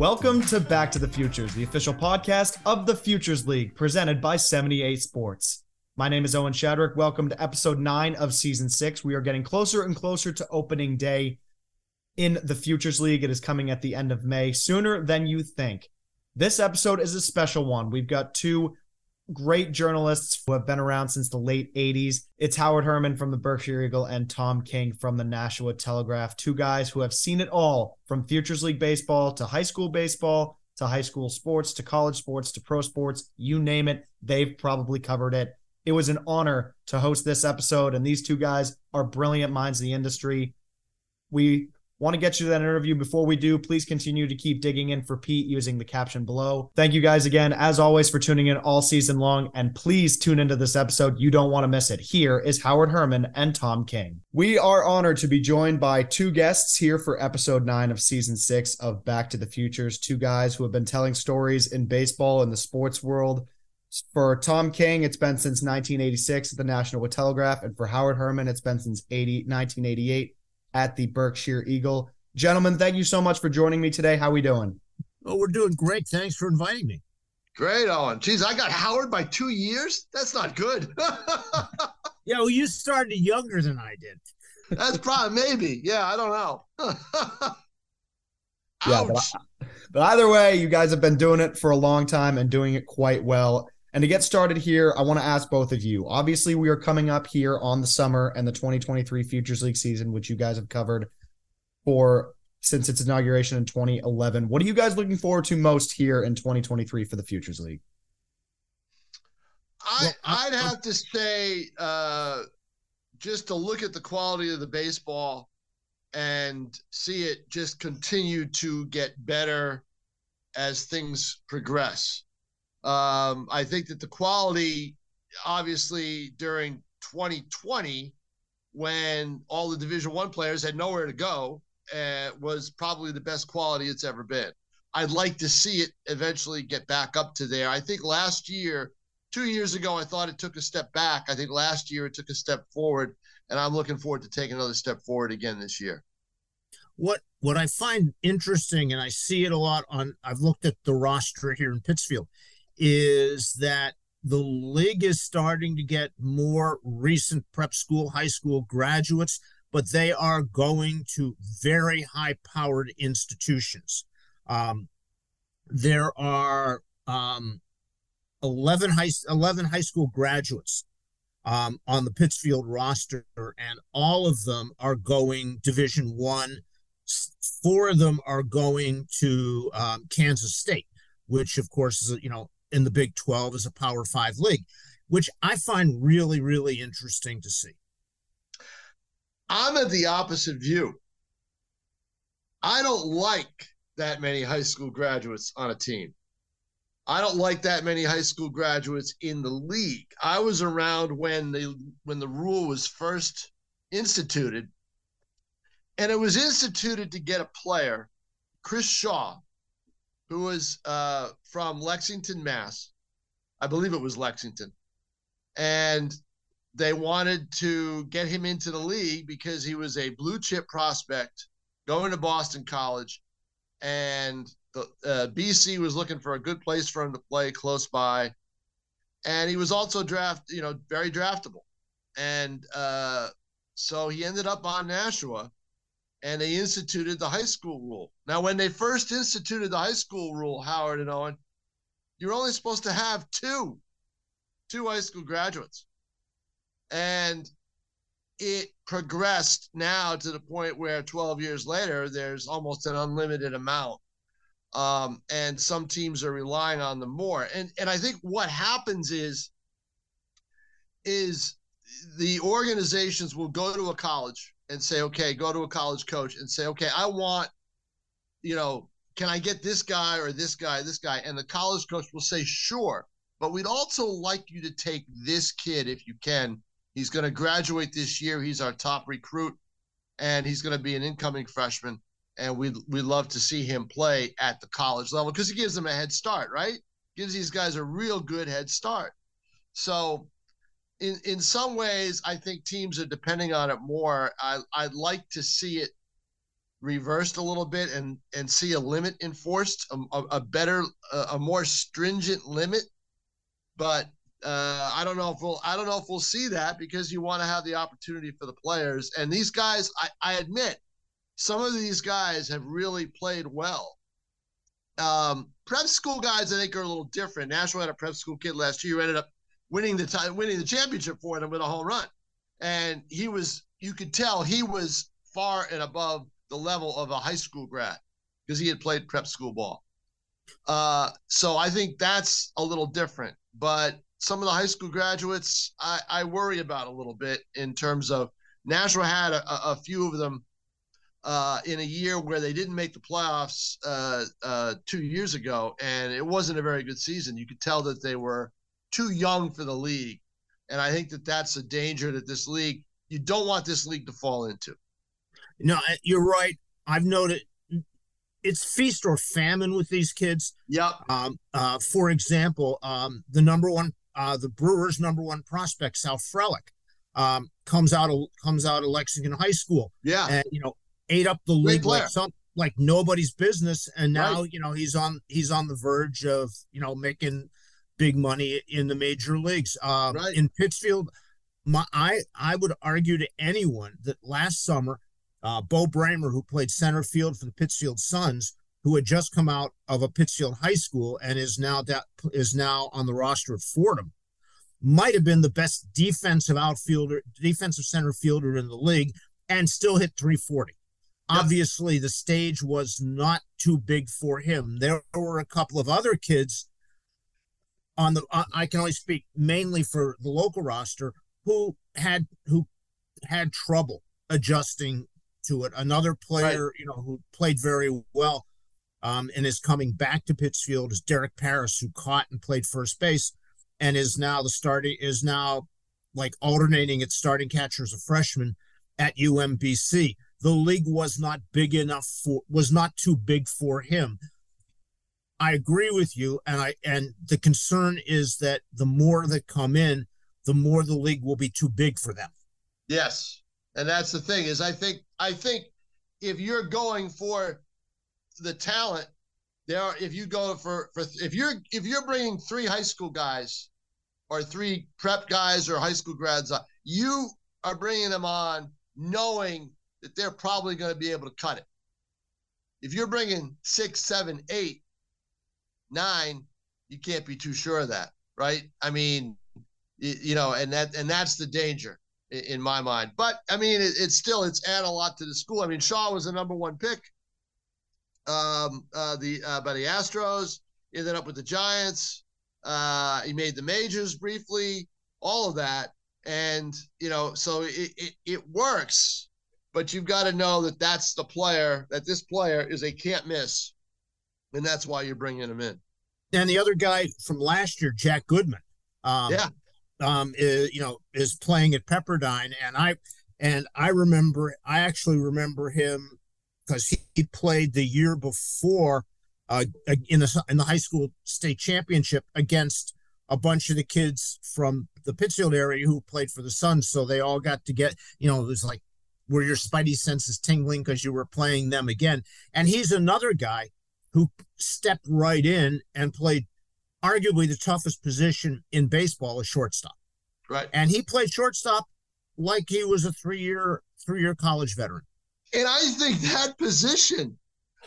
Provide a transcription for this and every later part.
Welcome to Back to the Futures, the official podcast of the Futures League, presented by 78 Sports. My name is Owen Shadrick. Welcome to episode nine of season six. We are getting closer and closer to opening day in the Futures League. It is coming at the end of May, sooner than you think. This episode is a special one. We've got two great journalists who have been around since the late 80s. It's Howard Herman from the Berkshire Eagle and Tom King from the Nashua Telegraph, two guys who have seen it all from Futures League baseball to high school baseball to high school sports to college sports to pro sports, you name it, they've probably covered it. It was an honor to host this episode, and these two guys are brilliant minds in the industry. We Want to get you to that interview. Before we do, please continue to keep digging in for Pete using the caption below. Thank you guys again, as always, for tuning in all season long. And please tune into this episode. You don't want to miss it. Here is Howard Herman and Tom King. We are honored to be joined by two guests here for episode nine of season six of Back to the Futures. Two guys who have been telling stories in baseball and the sports world. For Tom King, it's been since 1986 at the Nashua Telegraph. And for Howard Herman, it's been since 80, 1988 at the Berkshire Eagle. Gentlemen, thank you so much for joining me today. How we doing? Oh, we're doing great. Thanks for inviting me. Great, Owen. Geez, I got Howard by two years. That's not good. yeah, well, you started younger than I did. That's probably maybe. Yeah, I don't know. yeah, but, but either way, you guys have been doing it for a long time and doing it quite well. And to get started here, I want to ask both of you. Obviously, we are coming up here on the summer and the 2023 Futures League season, which you guys have covered for since its inauguration in 2011. What are you guys looking forward to most here in 2023 for the Futures League? I, I'd have to say, uh, just to look at the quality of the baseball and see it just continue to get better as things progress. Um, I think that the quality, obviously, during 2020, when all the Division One players had nowhere to go, uh, was probably the best quality it's ever been. I'd like to see it eventually get back up to there. I think last year, two years ago, I thought it took a step back. I think last year it took a step forward, and I'm looking forward to taking another step forward again this year. What what I find interesting, and I see it a lot on. I've looked at the roster here in Pittsfield is that the league is starting to get more recent prep school, high school graduates, but they are going to very high powered institutions. Um, there are um, 11, high, 11 high school graduates um, on the Pittsfield roster, and all of them are going Division One. Four of them are going to um, Kansas State, which, of course, is you know in the Big 12 as a Power Five league, which I find really, really interesting to see. I'm at the opposite view. I don't like that many high school graduates on a team. I don't like that many high school graduates in the league. I was around when the when the rule was first instituted, and it was instituted to get a player, Chris Shaw, who was uh, from Lexington, Mass. I believe it was Lexington. And they wanted to get him into the league because he was a blue chip prospect going to Boston College. And the uh, BC was looking for a good place for him to play close by. And he was also draft, you know, very draftable. And uh, so he ended up on Nashua and they instituted the high school rule. Now, when they first instituted the high school rule, Howard and Owen, you're only supposed to have two, two high school graduates. And it progressed now to the point where 12 years later, there's almost an unlimited amount. Um, and some teams are relying on them more. And and I think what happens is is the organizations will go to a college and say, okay, go to a college coach and say, okay, I want, you know, can I get this guy or this guy, this guy? And the college coach will say, sure, but we'd also like you to take this kid if you can. He's going to graduate this year. He's our top recruit, and he's going to be an incoming freshman. And we'd, we'd love to see him play at the college level because he gives them a head start, right? Gives these guys a real good head start. So in in some ways, I think teams are depending on it more. I I'd like to see it reversed a little bit and and see a limit enforced, a, a better, a, a more stringent limit. But uh, I don't know if we'll I don't know if we'll see that because you want to have the opportunity for the players. And these guys, I, I admit, some of these guys have really played well. Um, prep school guys, I think, are a little different. Nashua had a prep school kid last year who ended up winning the time, winning the championship for them with a home run, and he was you could tell he was far and above the level of a high school grad because he had played prep school ball. Uh, so I think that's a little different. But some of the high school graduates, I, I worry about a little bit in terms of Nashua had a, a few of them uh, in a year where they didn't make the playoffs uh, uh, two years ago, and it wasn't a very good season. You could tell that they were too young for the league, and I think that that's a danger that this league you don't want this league to fall into. No, you're right. I've noted it's feast or famine with these kids. Yep. Um, uh, for example, um, the number one, uh, the Brewers' number one prospect, Sal Frelick, um, comes out of comes out of Lexington High School. Yeah. And you know, ate up the league like some like nobody's business, and now right. you know he's on he's on the verge of you know making big money in the major leagues. Um, right. In Pittsfield, my I I would argue to anyone that last summer, uh, Bo Bramer, who played center field for the Pittsfield Suns, who had just come out of a Pittsfield high school and is now that is now on the roster of Fordham, might have been the best defensive outfielder, defensive center fielder in the league, and still hit 340. Yep. Obviously, the stage was not too big for him. There were a couple of other kids on the. I can only speak mainly for the local roster who had who had trouble adjusting to it. Another player, right. you know, who played very well um, and is coming back to Pittsfield is Derek Paris, who caught and played first base, and is now the starting is now like alternating its starting catcher as a freshman at UMBC the league was not big enough for was not too big for him. I agree with you, and I and the concern is that the more that come in, the more the league will be too big for them. Yes, and that's the thing is I think I think if you're going for the talent, there are if you go for for if you're if you're bringing three high school guys or three prep guys or high school grads, you are bringing them on knowing that they're probably going to be able to cut it. If you're bringing six, seven, eight, nine, you can't be too sure of that, right? I mean, you know, and that and that's the danger in my mind. But I mean, it, it's still it's add a lot to the school. I mean, Shaw was the number one pick. Um, uh, the uh, by the Astros ended up with the Giants. Uh, he made the majors briefly, all of that, and you know, so it it, it works but you've got to know that that's the player, that this player is a can't miss. And that's why you're bringing him in. And the other guy from last year, Jack Goodman. Um, yeah. Um, is, you know, is playing at Pepperdine. And I, and I remember, I actually remember him because he, he played the year before uh, in the in the high school state championship against a bunch of the kids from the Pittsfield area who played for the Suns. So they all got to get, you know, it was like were your spidey senses tingling because you were playing them again. And he's another guy who stepped right in and played arguably the toughest position in baseball, a shortstop. Right. And he played shortstop like he was a three-year three-year college veteran. And I think that position,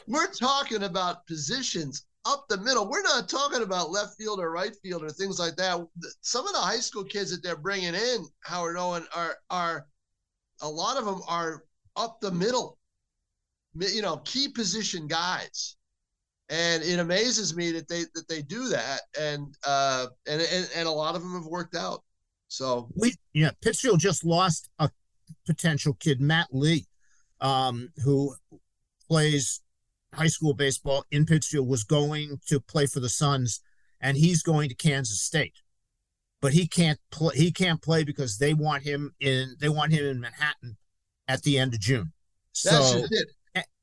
we're talking about positions up the middle. We're not talking about left field or right field or things like that. Some of the high school kids that they're bringing in, Howard Owen, are are a lot of them are up the middle, you know, key position guys. And it amazes me that they that they do that, and uh, and and, and a lot of them have worked out. So we yeah, Pittsfield just lost a potential kid, Matt Lee, um, who plays high school baseball in Pittsfield, was going to play for the Suns, and he's going to Kansas State but he can't play. He can't play because they want him in. They want him in Manhattan at the end of June. So,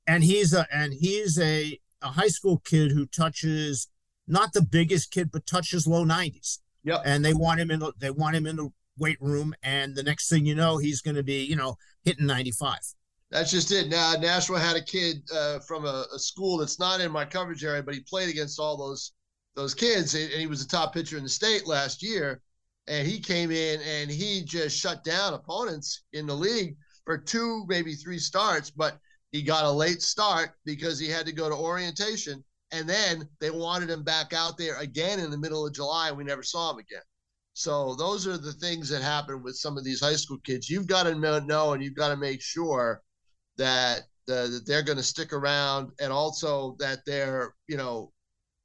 and he's a and he's a a high school kid who touches not the biggest kid, but touches low nineties. Yeah, and they want him in. The, they want him in the weight room, and the next thing you know, he's going to be you know hitting ninety five. That's just it. Now Nashua had a kid uh, from a, a, school that's not in my coverage area, but he played against all those those kids, and he was a top pitcher in the state last year. And he came in and he just shut down opponents in the league for two, maybe three starts. But he got a late start because he had to go to orientation, and then they wanted him back out there again in the middle of July, and we never saw him again. So those are the things that happen with some of these high school kids. You've got to know, and you've got to make sure that uh, that they're going to stick around, and also that they're you know,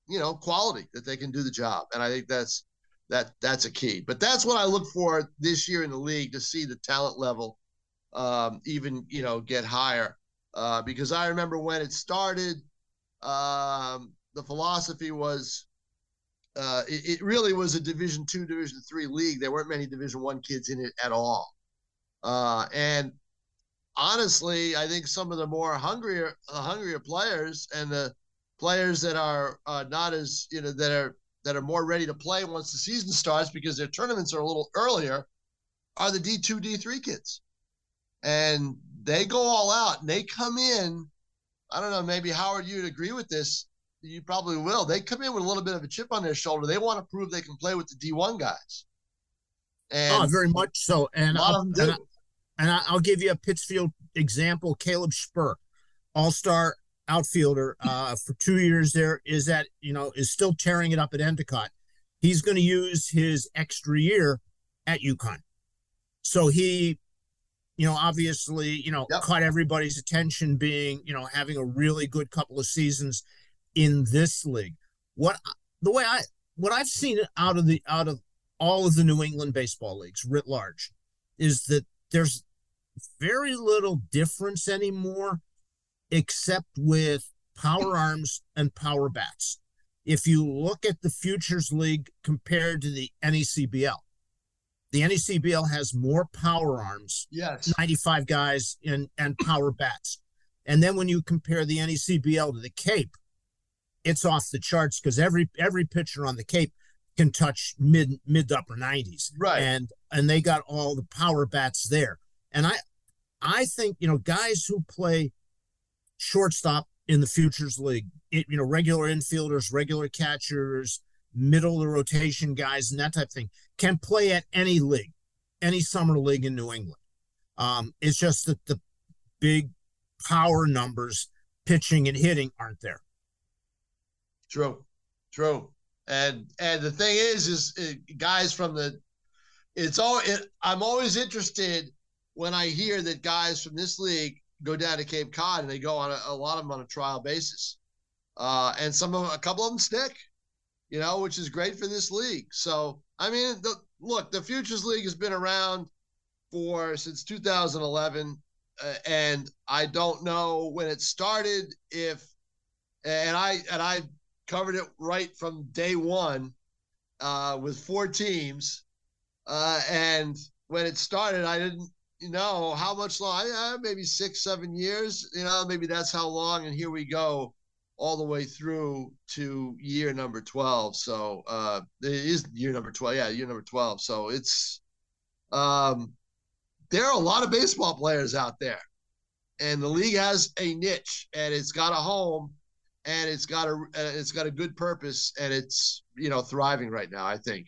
you know, quality that they can do the job. And I think that's that that's a key. But that's what I look for this year in the league to see the talent level um, even you know get higher. Uh, because I remember when it started, um, the philosophy was uh, it, it, really was a Division two, Division three league. There weren't many Division one kids in it at all. Uh, and honestly, I think some of the more hungrier, uh, hungrier players and the players that are uh, not as you know that are that are more ready to play once the season starts because their tournaments are a little earlier are the D two D three kids, and they go all out and they come in. I don't know, maybe Howard, you'd agree with this. You probably will. They come in with a little bit of a chip on their shoulder. They want to prove they can play with the D one guys. And oh, very much so. And a lot of them do and I, will give you a Pittsfield example. Caleb Spur, All Star outfielder uh, for two years. There is that you know is still tearing it up at Endicott. He's going to use his extra year at UConn, so he, you know, obviously, you know, yep. caught everybody's attention being you know having a really good couple of seasons in this league. What the way I what I've seen out of the out of all of the New England baseball leagues writ large is that there's very little difference anymore, except with power arms and power bats. If you look at the Futures League compared to the NECBL, the NECBL has more power arms, yes, 95 guys and and power bats. And then when you compare the NECBL to the Cape, it's off the charts because every every pitcher on the Cape can touch mid mid upper 90s. Right. And and they got all the power bats there. And I I think, you know, guys who play shortstop in the futures league, it, you know, regular infielders, regular catchers, middle of the rotation guys, and that type of thing, can play at any league, any summer league in New England. Um, it's just that the big power numbers, pitching and hitting, aren't there. True, true. And and the thing is, is uh, guys from the, it's all. It, I'm always interested when I hear that guys from this league go down to Cape Cod and they go on a, a lot of them on a trial basis, uh, and some of a couple of them stick, you know, which is great for this league. So I mean, the, look, the Futures League has been around for since 2011, uh, and I don't know when it started. If and I and I covered it right from day one uh, with four teams, uh, and when it started, I didn't know, how much long? Maybe six, seven years. You know, maybe that's how long. And here we go, all the way through to year number twelve. So uh, it is year number twelve. Yeah, year number twelve. So it's um, there are a lot of baseball players out there, and the league has a niche, and it's got a home, and it's got a it's got a good purpose, and it's you know thriving right now. I think.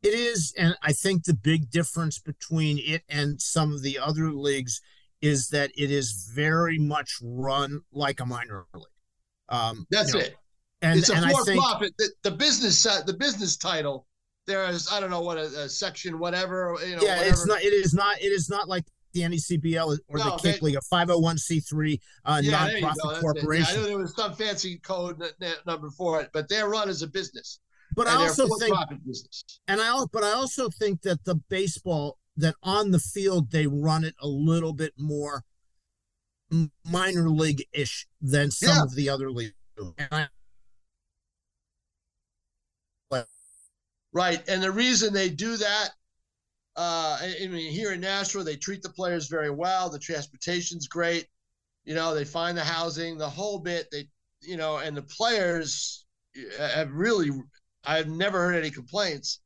It is, and I think the big difference between it and some of the other leagues is that it is very much run like a minor league. Um, That's you know, it. And, it's a for profit. The, the, business the business title. There is I don't know what a, a section whatever you know. Yeah, whatever. it's not. It is not. It is not like the NECBL or no, the Cape League, a 501c3 uh, yeah, nonprofit corporation. Yeah, I know there was some fancy code number for it, but they're run as a business. But I also think, and I but I also think that the baseball that on the field they run it a little bit more minor league ish than some yeah. of the other leagues. right, and the reason they do that, uh, I mean, here in Nashua, they treat the players very well. The transportation's great. You know, they find the housing, the whole bit. They, you know, and the players have really I've never heard any complaints.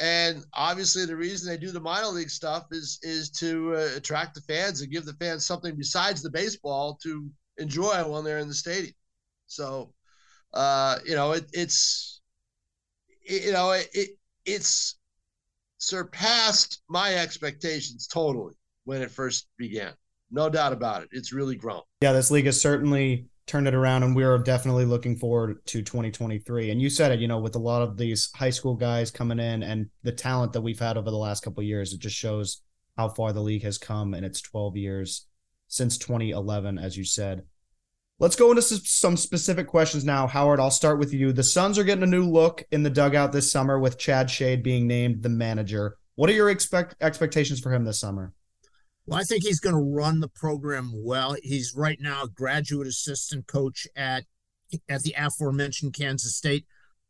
And obviously, the reason they do the minor league stuff is is to uh, attract the fans and give the fans something besides the baseball to enjoy when they're in the stadium. So, uh, you know, it, it's it, you know it, it it's surpassed my expectations totally when it first began. No doubt about it. It's really grown. Yeah, this league has certainly turned it around, and we're definitely looking forward to 2023. And you said it, you know, with a lot of these high school guys coming in and the talent that we've had over the last couple years, it just shows how far the league has come in its 12 years since 2011, as you said. Let's go into some specific questions now. Howard, I'll start with you. The Suns are getting a new look in the dugout this summer with Chad Shade being named the manager. What are your expect expectations for him this summer? Well, I think he's going to run the program well. He's right now a graduate assistant coach at at the aforementioned Kansas State,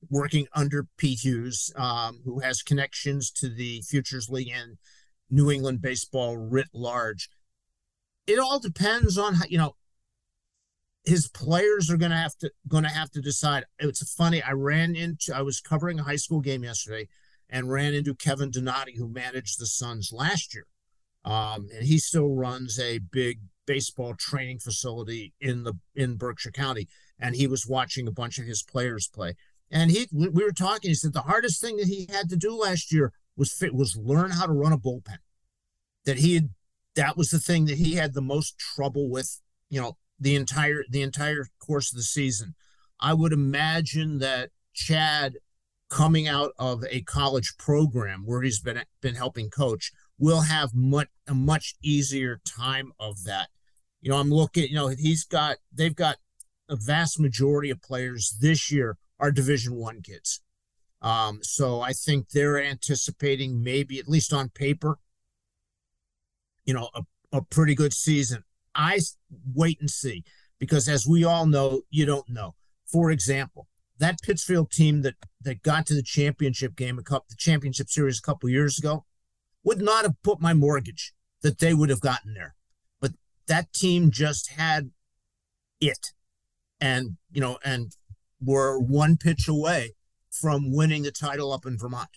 working under Pete Hughes, um, who has connections to the Futures League and New England baseball writ large. It all depends on how you know his players are going to have to going to have to decide. It's funny. I ran into. I was covering a high school game yesterday, and ran into Kevin Donati, who managed the Suns last year, um, and he still runs a big baseball training facility in the in Berkshire County. And he was watching a bunch of his players play, and he we were talking. He said the hardest thing that he had to do last year was fit was learn how to run a bullpen. That he had that was the thing that he had the most trouble with. You know, the entire the entire course of the season. I would imagine that Chad coming out of a college program where he's been been helping coach will have much a much easier time of that. You know, I'm looking, you know, he's got they've got a vast majority of players this year are division 1 kids. Um, so I think they're anticipating maybe at least on paper you know, a, a pretty good season. I wait and see because, as we all know, you don't know. For example, that Pittsfield team that that got to the championship game, a cup the championship series a couple years ago, would not have put my mortgage that they would have gotten there. But that team just had it, and you know, and were one pitch away from winning the title up in Vermont.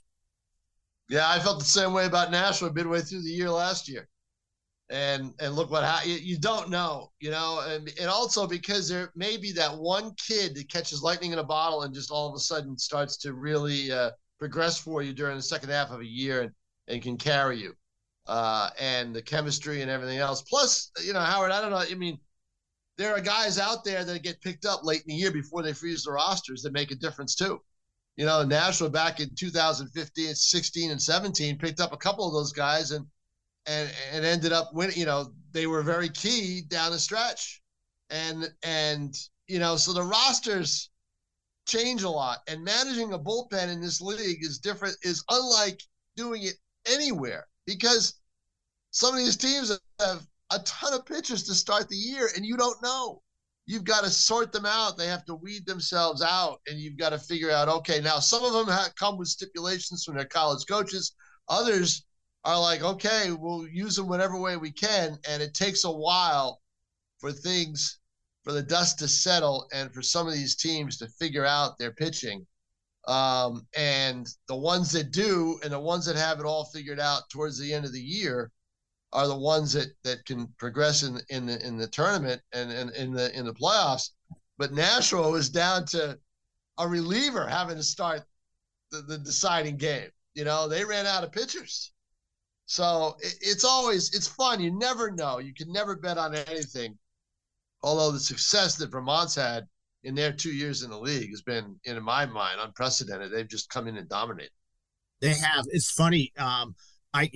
Yeah, I felt the same way about Nashua midway through the year last year and and look what ha- you, you don't know you know and, and also because there may be that one kid that catches lightning in a bottle and just all of a sudden starts to really uh, progress for you during the second half of a year and, and can carry you uh, and the chemistry and everything else plus you know howard i don't know i mean there are guys out there that get picked up late in the year before they freeze the rosters that make a difference too you know nashua back in 2015 16 and 17 picked up a couple of those guys and and and ended up winning. You know, they were very key down the stretch, and and you know, so the rosters change a lot, and managing a bullpen in this league is different. Is unlike doing it anywhere because some of these teams have a ton of pitchers to start the year, and you don't know. You've got to sort them out. They have to weed themselves out, and you've got to figure out. Okay, now some of them have come with stipulations from their college coaches. Others are like, okay, we'll use them whatever way we can. And it takes a while for things, for the dust to settle and for some of these teams to figure out their pitching. Um, and the ones that do and the ones that have it all figured out towards the end of the year are the ones that, that can progress in, in the in the tournament and, and in the in the playoffs. But Nashua is down to a reliever having to start the, the deciding game. You know, they ran out of pitchers. So it, it's always it's fun. You never know. You can never bet on anything. Although the success that Vermont's had in their two years in the league has been, in my mind, unprecedented. They've just come in and dominated. They have. It's funny. Um, I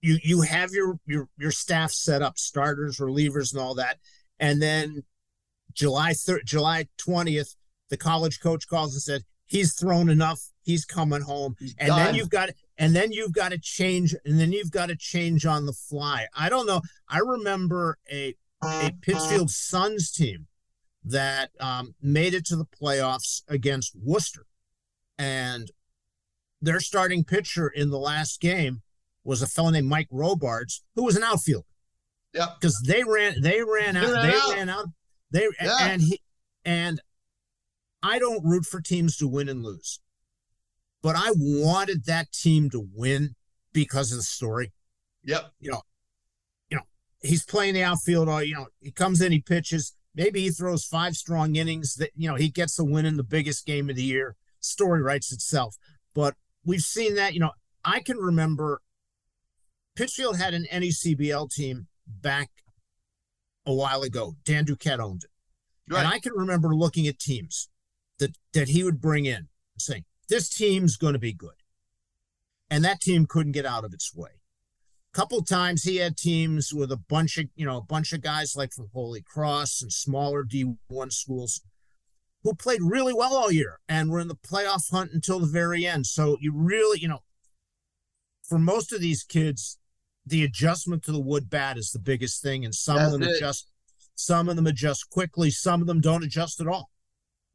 you you have your your your staff set up, starters, relievers, and all that, and then July third, July twentieth, the college coach calls and said he's thrown enough. He's coming home, he's and done. then you've got and then you've got to change and then you've got to change on the fly i don't know i remember a a pittsfield suns team that um, made it to the playoffs against worcester and their starting pitcher in the last game was a fellow named mike robards who was an outfielder yeah because they ran they ran out they, ran, they out. ran out they yeah. and he and i don't root for teams to win and lose but I wanted that team to win because of the story. Yep. You know, you know, he's playing the outfield. All you know, he comes in, he pitches. Maybe he throws five strong innings. That you know, he gets the win in the biggest game of the year. Story writes itself. But we've seen that. You know, I can remember Pittsfield had an NECBL team back a while ago. Dan Duquette owned it. Right. And I can remember looking at teams that that he would bring in and saying, this team's going to be good. And that team couldn't get out of its way. Couple times he had teams with a bunch of, you know, a bunch of guys like from Holy Cross and smaller D1 schools who played really well all year and were in the playoff hunt until the very end. So you really, you know, for most of these kids, the adjustment to the wood bat is the biggest thing. And some That's of them it. adjust, some of them adjust quickly, some of them don't adjust at all.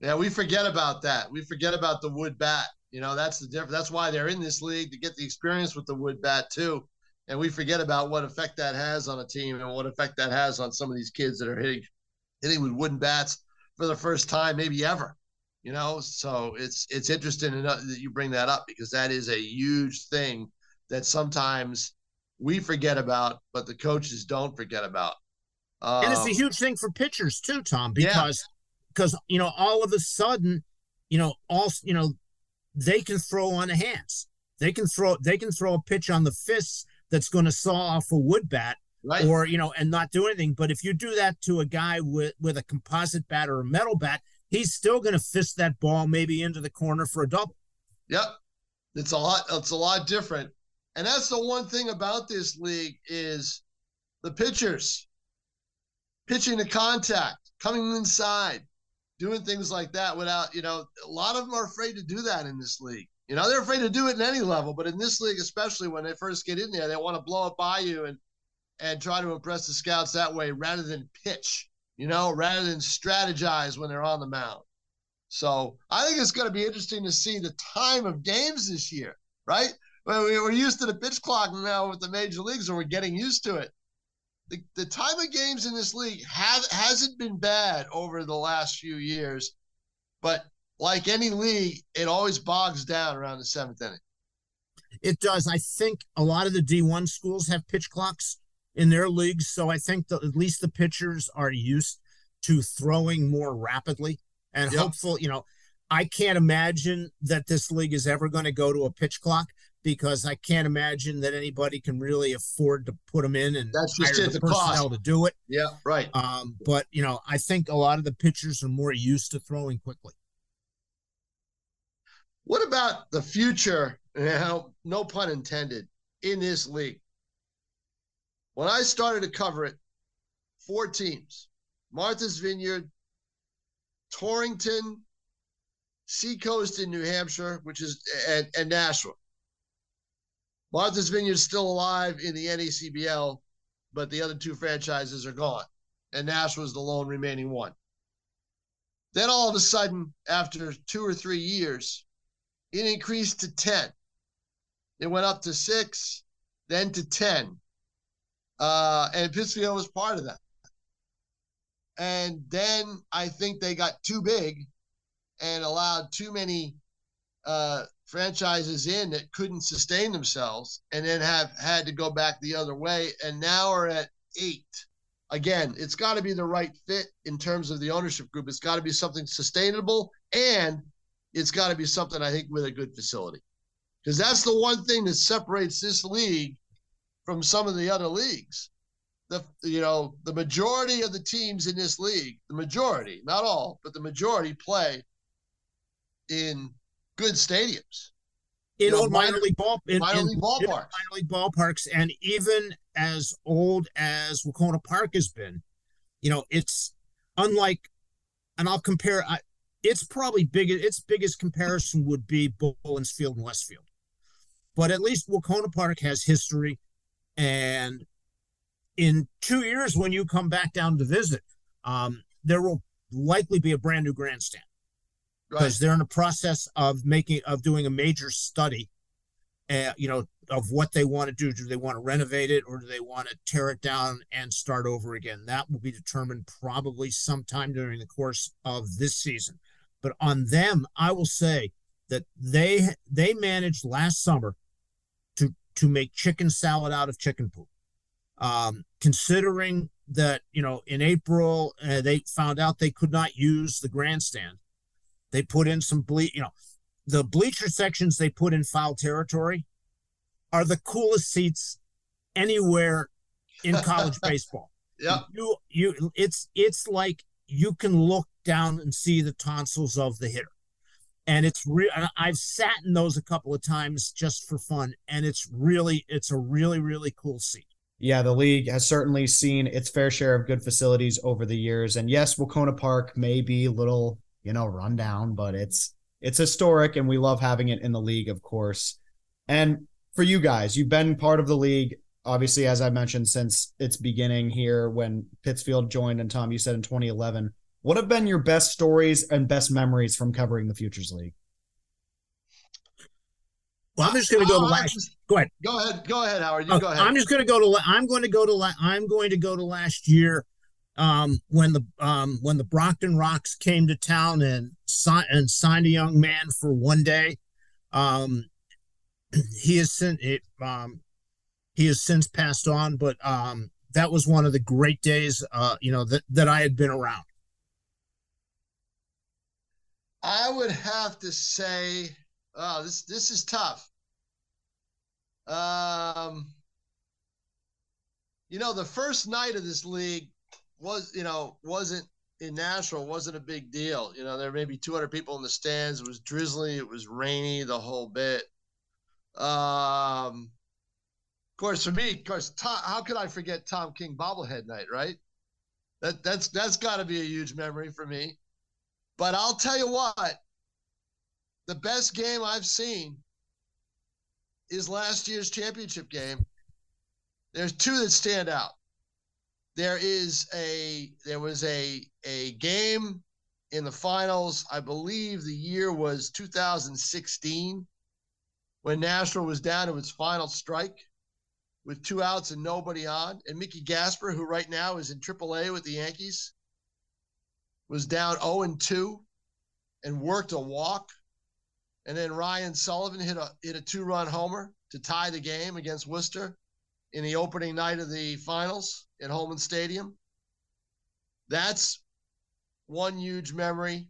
Yeah, we forget about that. We forget about the wood bat. You know, that's the difference. That's why they're in this league to get the experience with the wood bat too. And we forget about what effect that has on a team and what effect that has on some of these kids that are hitting hitting with wooden bats for the first time, maybe ever. You know, so it's it's interesting enough that you bring that up because that is a huge thing that sometimes we forget about, but the coaches don't forget about. Um, and it's a um, huge thing for pitchers too, Tom, because because you know all of a sudden you know all you know they can throw on the hands they can throw they can throw a pitch on the fists that's going to saw off a wood bat right. or you know and not do anything. But if you do that to a guy with with a composite bat or a metal bat he's still going to fist that ball maybe into the corner for a double. Yep. It's a lot it's a lot different. And that's the one thing about this league is the pitchers. Pitching to contact coming inside doing things like that without, you know, a lot of them are afraid to do that in this league. You know, they're afraid to do it in any level, but in this league, especially when they first get in there, they want to blow it by you and and try to impress the scouts that way rather than pitch, you know, rather than strategize when they're on the mound. So I think it's going to be interesting to see the time of games this year, right? We're used to the pitch clock now with the major leagues, and we're getting used to it the, the time of games in this league has hasn't been bad over the last few years, but like any league, it always bogs down around the seventh inning. It does. I think a lot of the D1 schools have pitch clocks in their leagues, so I think that at least the pitchers are used to throwing more rapidly and yep. hopeful. You know, I can't imagine that this league is ever going to go to a pitch clock because I can't imagine that anybody can really afford to put them in and that's just hire the, the personnel cost. to do it. Yeah, right. Um, but you know, I think a lot of the pitchers are more used to throwing quickly. What about the future? Now, no pun intended, in this league. When I started to cover it, four teams: Martha's Vineyard, Torrington, Seacoast in New Hampshire, which is and, and Nashua. Martha's Vineyard is still alive in the NECBL, but the other two franchises are gone, and Nash was the lone remaining one. Then all of a sudden, after two or three years, it increased to 10. It went up to six, then to 10. Uh, and Pittsfield was part of that. And then I think they got too big and allowed too many uh, franchises in that couldn't sustain themselves and then have had to go back the other way and now are at eight. Again, it's got to be the right fit in terms of the ownership group. It's got to be something sustainable and it's got to be something I think with a good facility. Because that's the one thing that separates this league from some of the other leagues. The you know, the majority of the teams in this league, the majority, not all, but the majority play in good stadiums. In you know, old minor, league ball, in, minor in, league ballparks, minor league ballparks, and even as old as Wahconah Park has been, you know, it's unlike, and I'll compare. I, it's probably big. Its biggest comparison would be Bullens Field and Westfield, but at least Wahconah Park has history, and in two years when you come back down to visit, um, there will likely be a brand new grandstand. Because right. they're in the process of making of doing a major study uh, you know of what they want to do. Do they want to renovate it or do they want to tear it down and start over again? That will be determined probably sometime during the course of this season but on them i will say that they they managed last summer to to make chicken salad out of chicken poop. Um, considering that you know in April uh, they found out they could not use the grandstand, they put in some ble you know the bleacher sections they put in foul territory are the coolest seats anywhere in college baseball. Yeah. You you it's it's like you can look down and see the tonsils of the hitter. And it's real I've sat in those a couple of times just for fun and it's really it's a really really cool seat. Yeah, the league has certainly seen its fair share of good facilities over the years and yes, Wahconah Park may be a little, you know, rundown, but it's it's historic and we love having it in the league, of course. And for you guys, you've been part of the league, obviously, as I mentioned, since its beginning here when Pittsfield joined. And Tom, you said in 2011. What have been your best stories and best memories from covering the Futures League? Well, I'm just going to go to last. Just, go ahead. Go ahead. Go ahead, Howard. You go ahead. I'm just going to go to. I'm going to go to. I'm going to go to last year um, when the um, when the Brockton Rocks came to town and si- and signed a young man for one day. Um, he has sent it, um, he has since passed on, but um, that was one of the great days, uh, you know, that that I had been around. I would have to say, oh, this this is tough. Um, you know, the first night of this league was, you know, wasn't in Nashua wasn't a big deal. You know, there may be 200 people in the stands. It was drizzly. It was rainy. The whole bit. Um, of course, for me, of course, Tom, how could I forget Tom King bobblehead night? Right. That that's that's got to be a huge memory for me. But I'll tell you what, the best game I've seen is last year's championship game. There's two that stand out there is a there was a a game in the finals. I believe the year was 2016 when Nashua was down to its final strike with two outs and nobody on. And Mickey Gasper, who right now is in AAA with the Yankees, was down 0 and 2 and worked a walk. And then Ryan Sullivan hit a hit a two run homer to tie the game against Worcester in the opening night of the finals at Holman Stadium. That's one huge memory.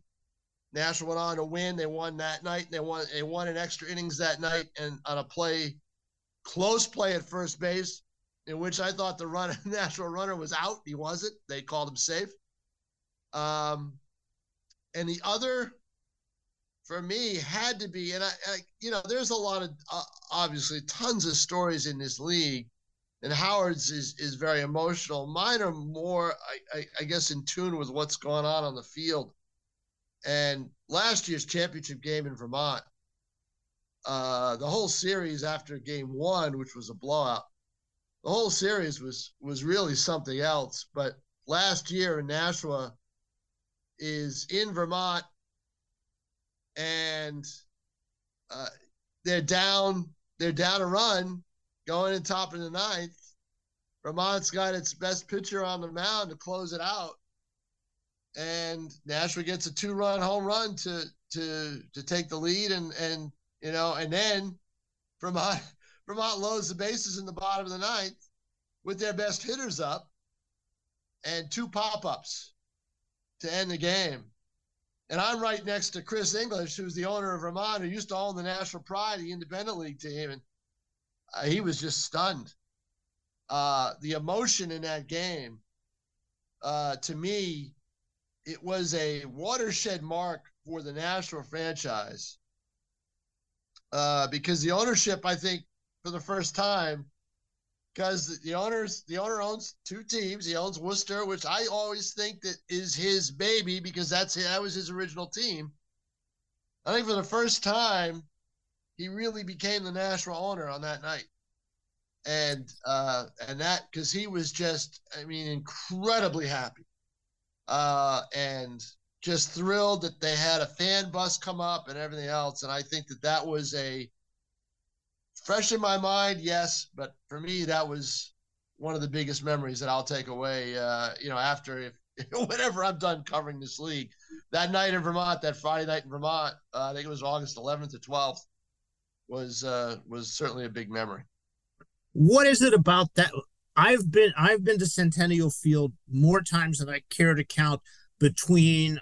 Nashua went on to win. They won that night. They won. They won in extra innings that night, and on a play, close play at first base, in which I thought the run runner was out. He wasn't. They called him safe. Um, and the other, for me, had to be, and I, I you know, there's a lot of uh, obviously tons of stories in this league and Howard's is is very emotional. Mine are more, I, I, I, guess, in tune with what's going on on the field. And last year's championship game in Vermont, uh, the whole series after game one, which was a blowout, the whole series was was really something else. But last year in Nashua is in Vermont, and uh, they're down. They're down a run going in top of the ninth. Vermont's got its best pitcher on the mound to close it out. And Nashua gets a two run home run to to to take the lead and and you know, and then Vermont Vermont loads the bases in the bottom of the ninth with their best hitters up and two pop ups to end the game. And I'm right next to Chris English, who's the owner of Vermont, who used to own the Nashua Pride, the independent league team. And uh, he was just stunned. Uh, the emotion in that game, uh, to me, it was a watershed mark for the Nashua franchise. Uh, because the ownership, I think, for the first time, because the owners, the owner owns two teams. He owns Worcester, which I always think that is his baby because that's that was his original team. I think for the first time, he really became the Nashua owner on that night. And uh, and that because he was just, I mean, incredibly happy, uh, and just thrilled that they had a fan bus come up and everything else. And I think that that was a fresh in my mind, yes, but for me that was one of the biggest memories that I'll take away. Uh, you know, after if whenever I'm done covering this league, that night in Vermont, that Friday night in Vermont, uh, I think it was August 11th or 12th, was uh, was certainly a big memory. What is it about that? I've been I've been to Centennial Field more times than I care to count between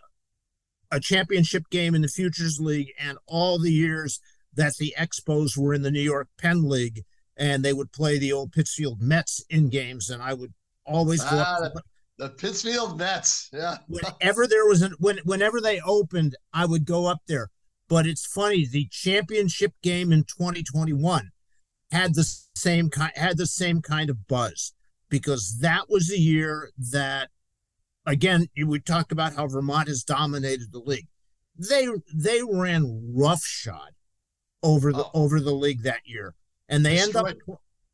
a championship game in the Futures League and all the years that the Expos were in the New York Penn League and they would play the old Pittsfield Mets in games and I would always go ah, up the Pittsfield Mets. Yeah. whenever there was an when whenever they opened, I would go up there. But it's funny, the championship game in 2021 had the same kind had the same kind of buzz because that was the year that again we talk about how Vermont has dominated the league. They they ran roughshod over the oh. over the league that year, and they end up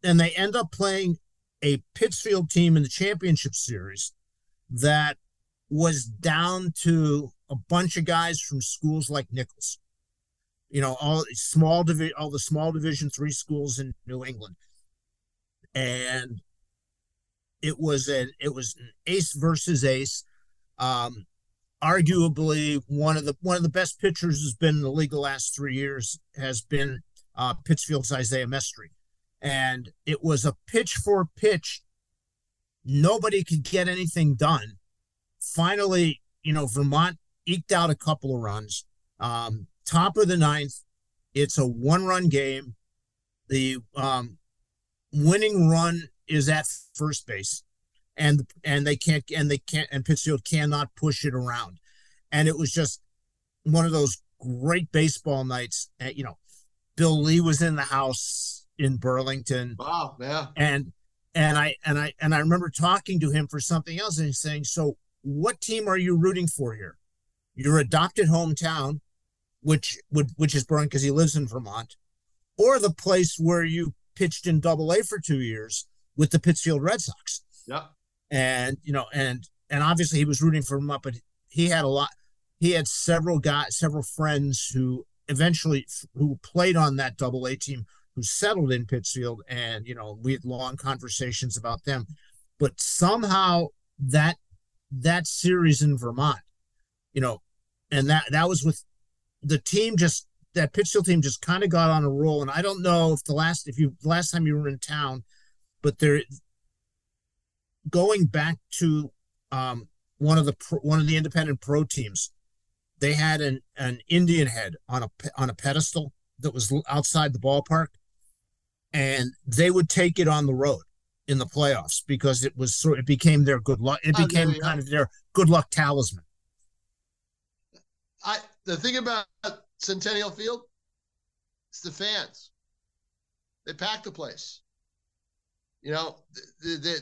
and they end up playing a Pittsfield team in the championship series that was down to a bunch of guys from schools like Nichols. You know, all small division, all the small Division three schools in New England, and it was an it was an ace versus ace. Um, arguably one of the one of the best pitchers has been in the league the last three years has been uh, Pittsfield's Isaiah Mestry, and it was a pitch for pitch Nobody could get anything done. Finally, you know, Vermont eked out a couple of runs. Um, top of the ninth, it's a one run game. The um, winning run is at first base, and and they can't and they can't and Pittsfield cannot push it around, and it was just one of those great baseball nights. And, you know, Bill Lee was in the house in Burlington. Wow, yeah, and and I and I and I remember talking to him for something else, and he's saying, "So, what team are you rooting for here? Your adopted hometown, which would which is Burn because he lives in Vermont, or the place where you pitched in Double A for two years with the Pittsfield Red Sox." Yeah, and you know, and and obviously he was rooting for him up, but he had a lot. He had several guys, several friends who eventually who played on that Double A team who settled in Pittsfield, and you know we had long conversations about them. But somehow that that series in Vermont, you know, and that that was with the team just that Pittsfield team just kind of got on a roll. And I don't know if the last if you last time you were in town, but they're going back to um, one of the one of the independent pro teams. They had an an Indian head on a on a pedestal that was outside the ballpark, and they would take it on the road in the playoffs because it was sort it became their good luck it oh, became kind of their good luck talisman. I the thing about centennial field it's the fans. They pack the place you know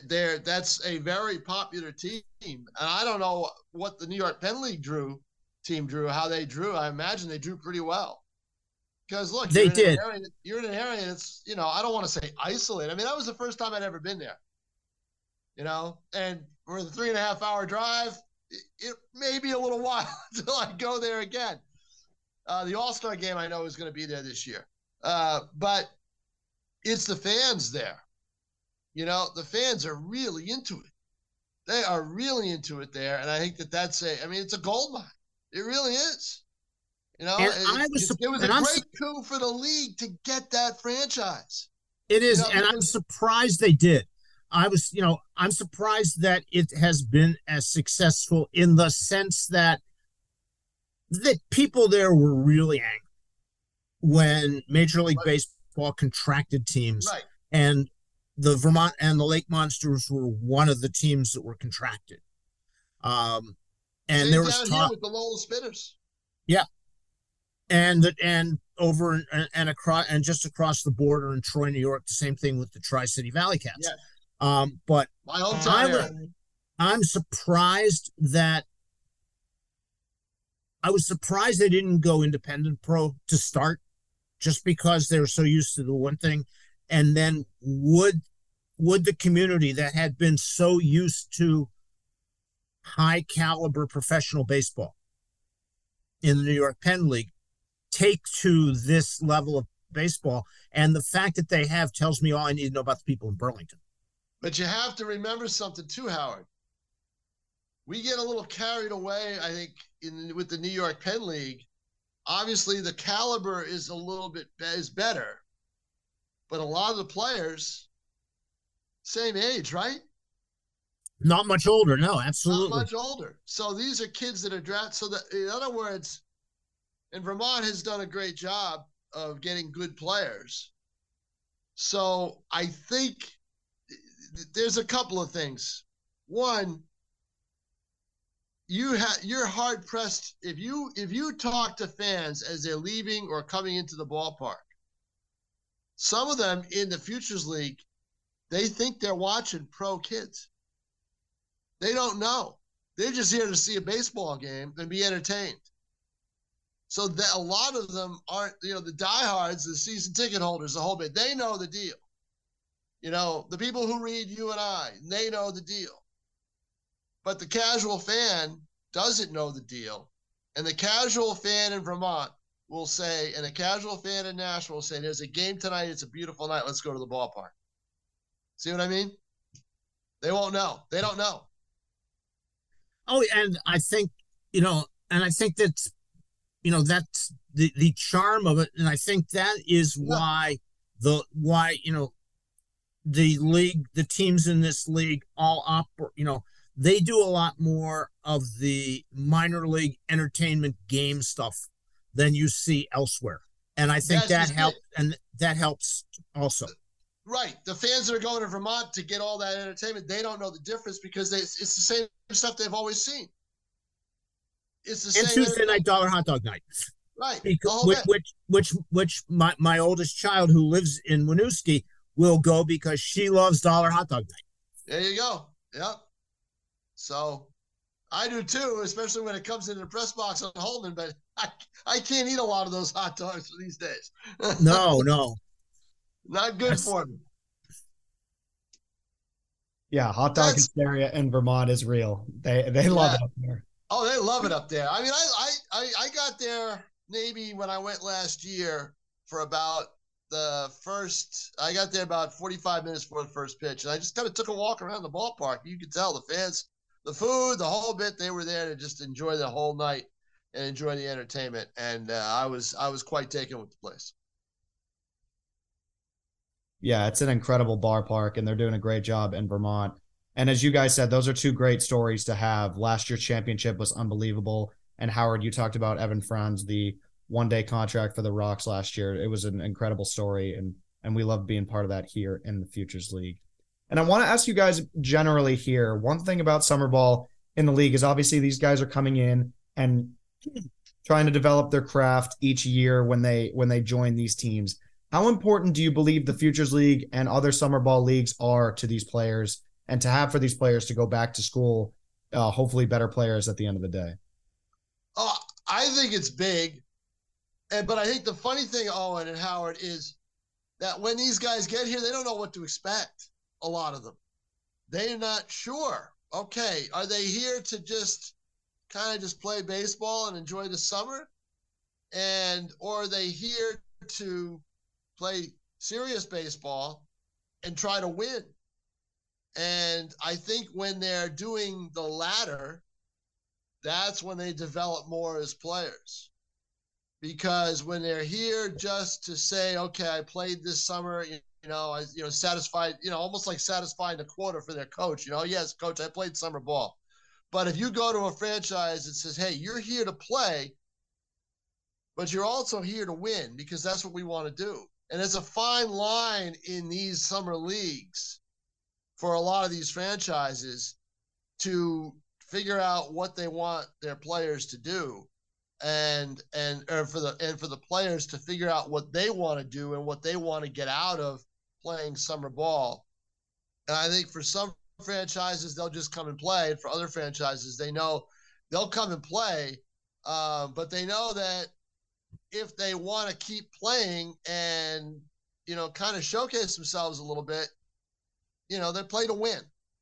they're that's a very popular team and i don't know what the new york penn league drew team drew how they drew i imagine they drew pretty well because look, they did. Area, you're in an area that's, you know, I don't want to say isolated. I mean, that was the first time I'd ever been there. You know, and for the three and a half hour drive, it, it may be a little while until I go there again. Uh, the All Star game I know is going to be there this year, uh, but it's the fans there. You know, the fans are really into it. They are really into it there, and I think that that's a. I mean, it's a gold mine. It really is. You know, and it, was, it, was a great I'm, coup for the league to get that franchise. It is, you know, and I'm surprised they did. I was, you know, I'm surprised that it has been as successful in the sense that that people there were really angry when Major League right. Baseball contracted teams, right. and the Vermont and the Lake Monsters were one of the teams that were contracted. Um, and Same there was talk with the Lowell Spinners. Yeah, and that and over and, and across and just across the border in Troy, New York, the same thing with the Tri City Valley Cats. Yes. Um, but my hometown. I, I'm surprised that I was surprised they didn't go independent pro to start, just because they're so used to the one thing, and then would would the community that had been so used to high caliber professional baseball in the New York Penn League take to this level of baseball. And the fact that they have tells me all I need to know about the people in Burlington. But you have to remember something too, Howard. we get a little carried away, I think, in with the New York Penn League. Obviously, the caliber is a little bit is better, but a lot of the players, same age, right? Not much older, no, absolutely. Not much older. So these are kids that are drafted. So that, in other words, and Vermont has done a great job of getting good players. So I think there's a couple of things. One, you have you're hard pressed if you if you talk to fans as they're leaving or coming into the ballpark. Some of them in the Futures League, they think they're watching pro kids. They don't know. They're just here to see a baseball game and be entertained. So that a lot of them aren't, you know, the diehards, the season ticket holders, the whole bit. They know the deal. You know, the people who read you and I, they know the deal. But the casual fan doesn't know the deal. And the casual fan in Vermont will say, and a casual fan in Nashua will say, there's a game tonight. It's a beautiful night. Let's go to the ballpark. See what I mean? They won't know. They don't know. Oh, and I think, you know, and I think that's, you know, that's the, the charm of it. And I think that is yeah. why the, why, you know, the league, the teams in this league all up, you know, they do a lot more of the minor league entertainment game stuff than you see elsewhere. And I think That's that helps and that helps also. Right. The fans that are going to Vermont to get all that entertainment, they don't know the difference because they, it's the same stuff they've always seen. It's the and same. Tuesday night dollar hot dog night. Right. Because, which, which, which, which, my, my oldest child who lives in Winooski will go because she loves dollar hot dog night. There you go. Yep. So I do too, especially when it comes into the press box on Holman, but I, I can't eat a lot of those hot dogs these days. no, no. Not good That's, for me. Yeah, hot dog That's, hysteria in Vermont is real. They they love yeah. it up there. Oh, they love it up there. I mean, I, I I got there maybe when I went last year for about the first. I got there about forty five minutes before the first pitch, and I just kind of took a walk around the ballpark. You could tell the fans, the food, the whole bit. They were there to just enjoy the whole night and enjoy the entertainment, and uh, I was I was quite taken with the place yeah, it's an incredible bar park, and they're doing a great job in Vermont. And as you guys said, those are two great stories to have. Last year's championship was unbelievable. And Howard, you talked about Evan Franz, the one day contract for the Rox last year. It was an incredible story, and and we love being part of that here in the Futures League. And I want to ask you guys generally here. One thing about summer ball in the league is obviously these guys are coming in and trying to develop their craft each year when they when they join these teams. How important do you believe the Futures League and other summer ball leagues are to these players and to have for these players to go back to school, uh, hopefully better players at the end of the day? Oh, I think it's big. And, but I think the funny thing, Owen and Howard, is that when these guys get here, they don't know what to expect. A lot of them, they're not sure. Okay, are they here to just kind of just play baseball and enjoy the summer, and or are they here to play serious baseball and try to win. And I think when they're doing the latter, that's when they develop more as players. Because when they're here just to say, okay, I played this summer, know, I, you know, satisfied, you know, almost like satisfying the quota for their coach. You know, yes, coach, I played summer ball. But if you go to a franchise that says, hey, you're here to play, but you're also here to win because that's what we want to do. And it's a fine line in these summer leagues for a lot of these franchises to figure out what they want their players to do and and or for the and for the players to figure out what they want to do and what they want to get out of playing summer ball. And I think for some franchises they'll just come and play, and for other franchises they know they'll come and play, uh, but they know that if they want to keep playing and you know kind of showcase themselves a little bit, you know they play to win,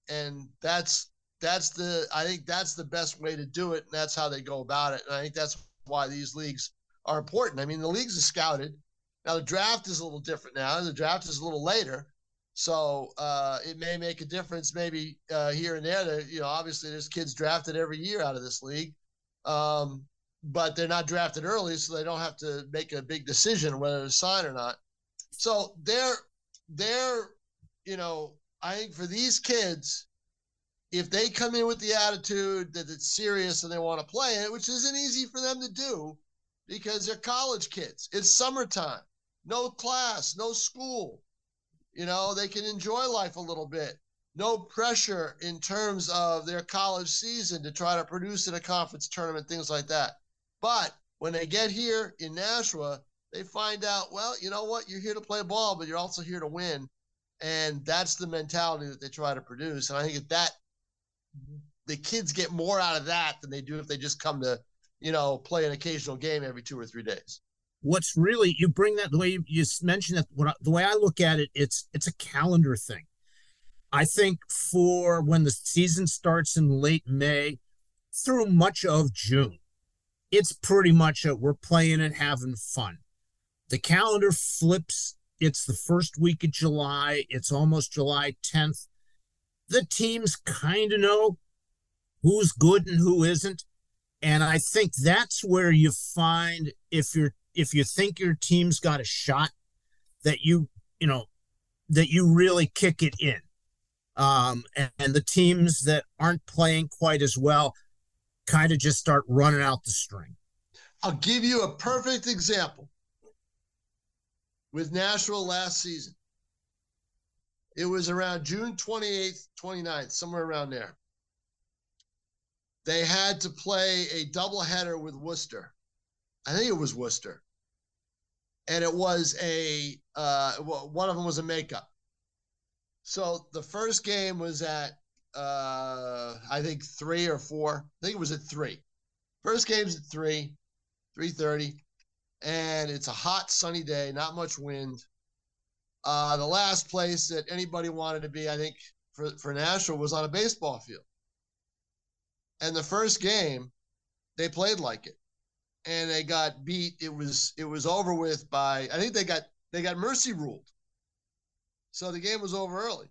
and that's that's the I think that's the best way to do it, and that's how they go about it. And I think that's why these leagues are important. I mean, the leagues are scouted. Now the draft is a little different now. The draft is a little later, So uh, it may make a difference, maybe uh, here and there. You know, obviously there's kids drafted every year out of this league, um, but they're not drafted early, so they don't have to make a big decision whether to sign or not. So they're they're you know I think for these kids, if they come in with the attitude that it's serious and they want to play it, which isn't easy for them to do because they're college kids. It's summertime, no class, no school. You know, they can enjoy life a little bit. No pressure in terms of their college season to try to produce in a conference tournament, things like that. But when they get here in Nashua, they find out, well, you know what? You're here to play ball, but you're also here to win. And that's the mentality that they try to produce. And I think that, the kids get more out of that than they do if they just come to, you know, play an occasional game every two or three days what's really you bring that the way you, you mentioned that what I, the way I look at it, it's it's a calendar thing. I think for when the season starts in late May through much of June, it's pretty much a we're playing and having fun. The calendar flips. It's the first week of July. It's almost July 10th. The teams kind of know who's good and who isn't. And I think that's where you find if you're if you think your team's got a shot, that you you know that you really kick it in. Um, and, and the teams that aren't playing quite as well kind of just start running out the string. I'll give you a perfect example with Nashua last season. It was around June 28th, 29th, somewhere around there. They had to play a doubleheader with Worcester. I think it was Worcester and it was a uh, one of them was a makeup. So the first game was at uh, I think three or four. I think it was at three. First game's at three, three thirty, and it's a hot sunny day, not much wind. Uh, the last place that anybody wanted to be, I think, for for Nashua was on a baseball field. And the first game, they played like it and they got beat. It was it was over with by I think they got they got mercy ruled. So the game was over early.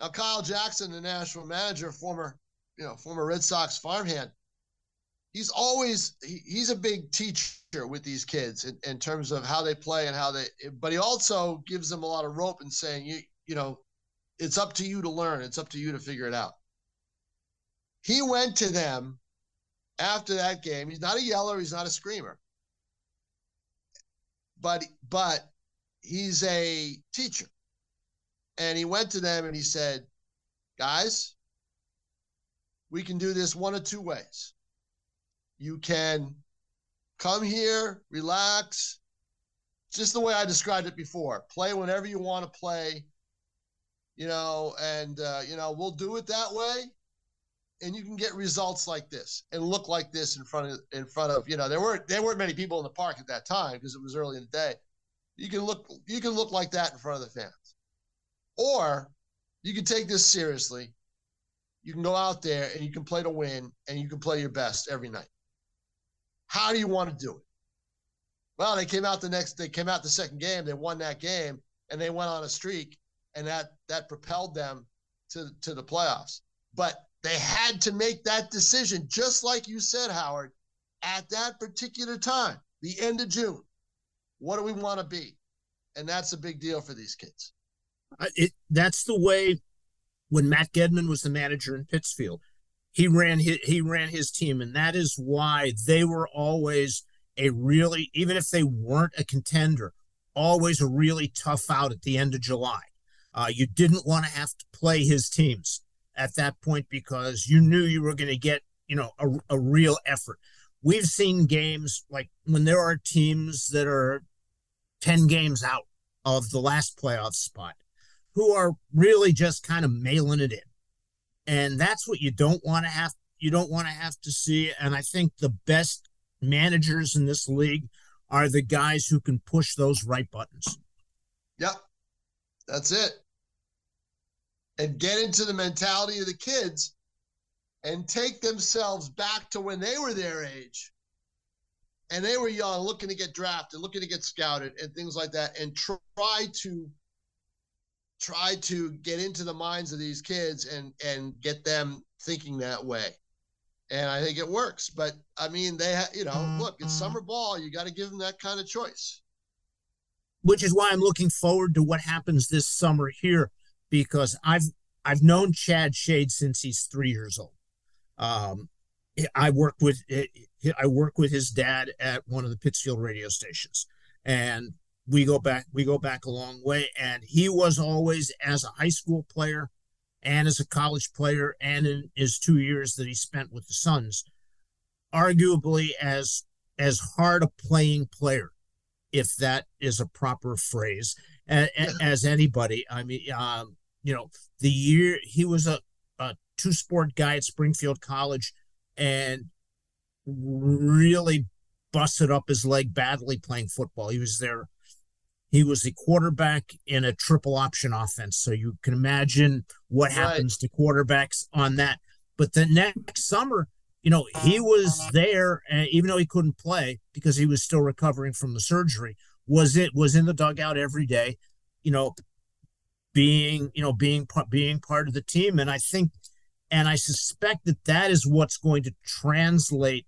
Now Kyle Jackson, the Nashua manager, former you know former Red Sox farmhand, he's always he, he's a big teacher with these kids in, in terms of how they play and how they. But he also gives them a lot of rope and saying you you know, it's up to you to learn. It's up to you to figure it out. He went to them after that game. He's not a yeller, he's not a screamer. But but he's a teacher. And he went to them and he said, "Guys, we can do this one of two ways. You can come here, relax, just the way I described it before. Play whenever you want to play, you know, and uh, you know we'll do it that way and you can get results like this and look like this in front of in front of you know there weren't there weren't many people in the park at that time because it was early in the day. You can look you can look like that in front of the fans. Or you can take this seriously. You can go out there and you can play to win and you can play your best every night. How do you want to do it? Well they came out the next they came out the second game they won that game and they went on a streak and that that propelled them to to the playoffs. But they had to make that decision, just like you said, Howard, at that particular time, the end of June. What do we want to be? And that's a big deal for these kids. It, that's the way when Matt Gedman was the manager in Pittsfield, he ran his, he ran his team, and that is why they were always a really, even if they weren't a contender, always a really tough out at the end of July. Uh, you didn't want to have to play his teams at that point because you knew you were going to get, you know, a, a real effort. We've seen games like when there are teams that are 10 games out of the last playoff spot who are really just kind of mailing it in. And that's what you don't want to have you don't want to have to see and I think the best managers in this league are the guys who can push those right buttons. Yep. That's it and get into the mentality of the kids and take themselves back to when they were their age and they were young, looking to get drafted, looking to get scouted, and things like that, and try to try to get into the minds of these kids and and get them thinking that way. And I think it works. But I mean, they ha- you know, look, it's summer ball. You got to give them that kind of choice. Which is why I'm looking forward to what happens this summer here, because I've I've known Chad Shade since he's three years old. Um, I work with I work with his dad at one of the Pittsfield radio stations, and we go back we go back a long way. And he was always as a high school player, and as a college player, and in his two years that he spent with the Suns, arguably as as hard a playing player, if that is a proper phrase, as, as anybody. I mean, um, you know, the year he was a, a two sport guy at Springfield College and really busted up his leg badly playing football. He was there. He was the quarterback in a triple option offense. So you can imagine what right. happens to quarterbacks on that. But the next summer, you know, he was there, and even though he couldn't play because he was still recovering from the surgery, was it was in the dugout every day, you know, being you know being being part of the team. And I think and I suspect that that is what's going to translate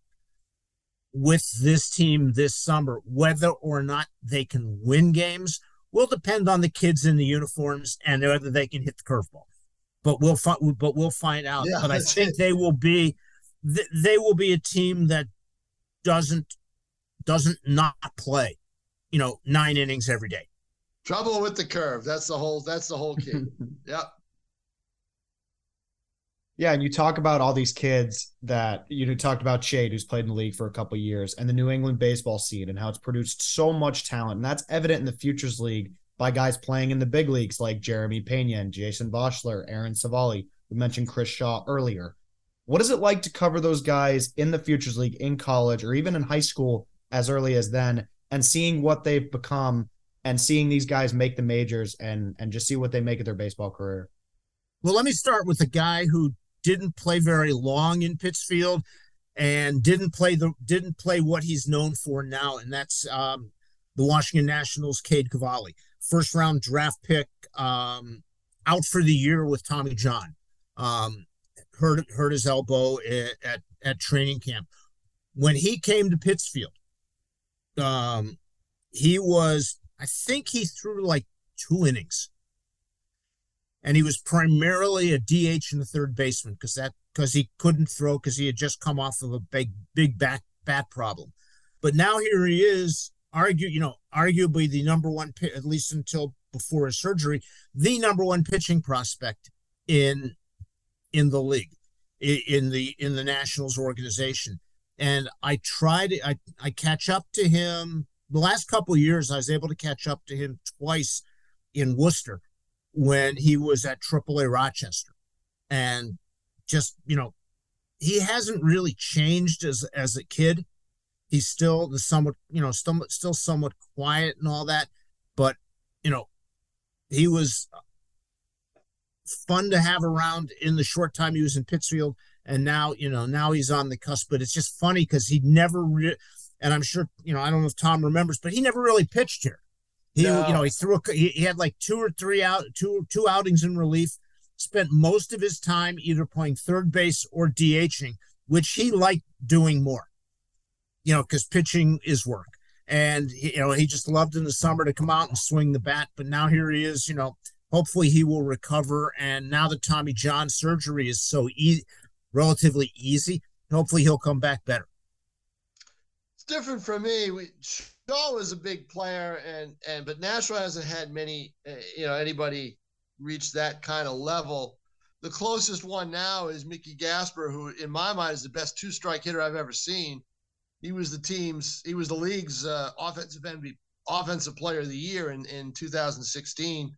with this team this summer. Whether or not they can win games will depend on the kids in the uniforms and whether they can hit the curveball. But we'll find. But we'll find out. Yeah, but I think it. they will be. They will be a team that doesn't doesn't not play. You know, nine innings every day. Trouble with the curve. That's the whole. That's the whole key. yep. Yeah, and you talk about all these kids that you know, talked about Shade, who's played in the league for a couple years, and the New England baseball scene and how it's produced so much talent. And that's evident in the Futures League by guys playing in the big leagues like Jeremy Pena and Jason Vosler, Aaron Civale. We mentioned Chris Shaw earlier. What is it like to cover those guys in the Futures League in college or even in high school as early as then and seeing what they've become and seeing these guys make the majors and and just see what they make of their baseball career? Well, let me start with a guy who didn't play very long in Pittsfield and didn't play the didn't play what he's known for now, and that's um, the Washington Nationals, Cade Cavalli, first round draft pick, um, out for the year with Tommy John. Um, hurt hurt his elbow at, at, at training camp. When he came to Pittsfield, um, he was I think he threw like two innings and he was primarily a DH in the third baseman because that because he couldn't throw because he had just come off of a big big back bat problem. But now here he is, argue you know arguably the number one at least until before his surgery, the number one pitching prospect in in the league, in the in the Nationals organization. And I tried I I catch up to him the last couple years. I was able to catch up to him twice in Worcester when he was at AAA Rochester, and just you know, he hasn't really changed as as a kid. He's still the somewhat you know still still somewhat quiet and all that, but you know, he was fun to have around in the short time he was in Pittsfield, and now you know now he's on the cusp. But it's just funny because he never, and I'm sure you know I don't know if Tom remembers, but he never really pitched here. He, no. you know, he threw a, he, he had like two or three out, two two outings in relief. Spent most of his time either playing third base or DHing, which he liked doing more. You know, because pitching is work, and you know he just loved in the summer to come out and swing the bat. But now here he is. You know, hopefully he will recover. And now that Tommy John surgery is so easy, relatively easy, hopefully he'll come back better. Different for me. We, Shaw was a big player, and and but Nashua hasn't had many, uh, you know, anybody reach that kind of level. The closest one now is Mickey Gasper, who in my mind is the best two strike hitter I've ever seen. He was the team's, he was the league's uh, offensive MVP, offensive player of the year in in 2016.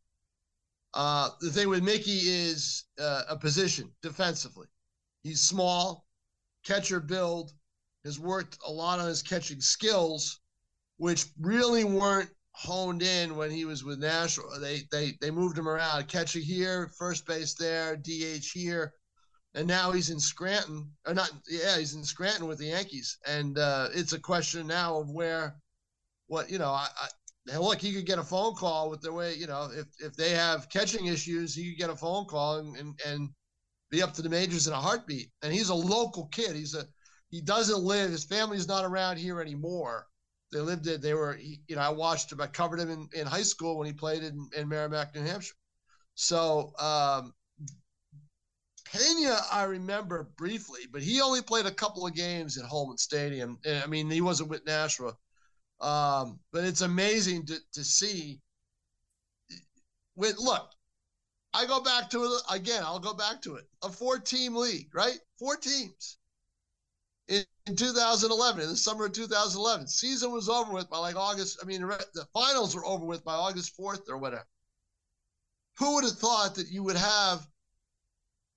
Uh, the thing with Mickey is uh, a position defensively. He's small, catcher build, has worked a lot on his catching skills which really weren't honed in when he was with Nashua. They they they moved him around, catcher here, first base there, DH here, and now he's in Scranton. Or not? Yeah, he's in Scranton with the Yankees, and uh, it's a question now of where, what you know, I, I look, he could get a phone call with the way, you know, if if they have catching issues, he could get a phone call and and, and be up to the majors in a heartbeat. And he's a local kid. He's a he doesn't live. His family's not around here anymore. They lived it. They were, you know, I watched him. I covered him in, in high school when he played in, in Merrimack, New Hampshire. So um, Pena, I remember briefly, but he only played a couple of games at Holman Stadium. I mean, he wasn't with Nashua. Um, but it's amazing to, to see. With look, I go back to it again. I'll go back to it. A four-team league, right? Four teams in, in 2011, in the summer of 2011. Season was over with by like August. I mean, the finals were over with by August 4th or whatever. Who would have thought that you would have,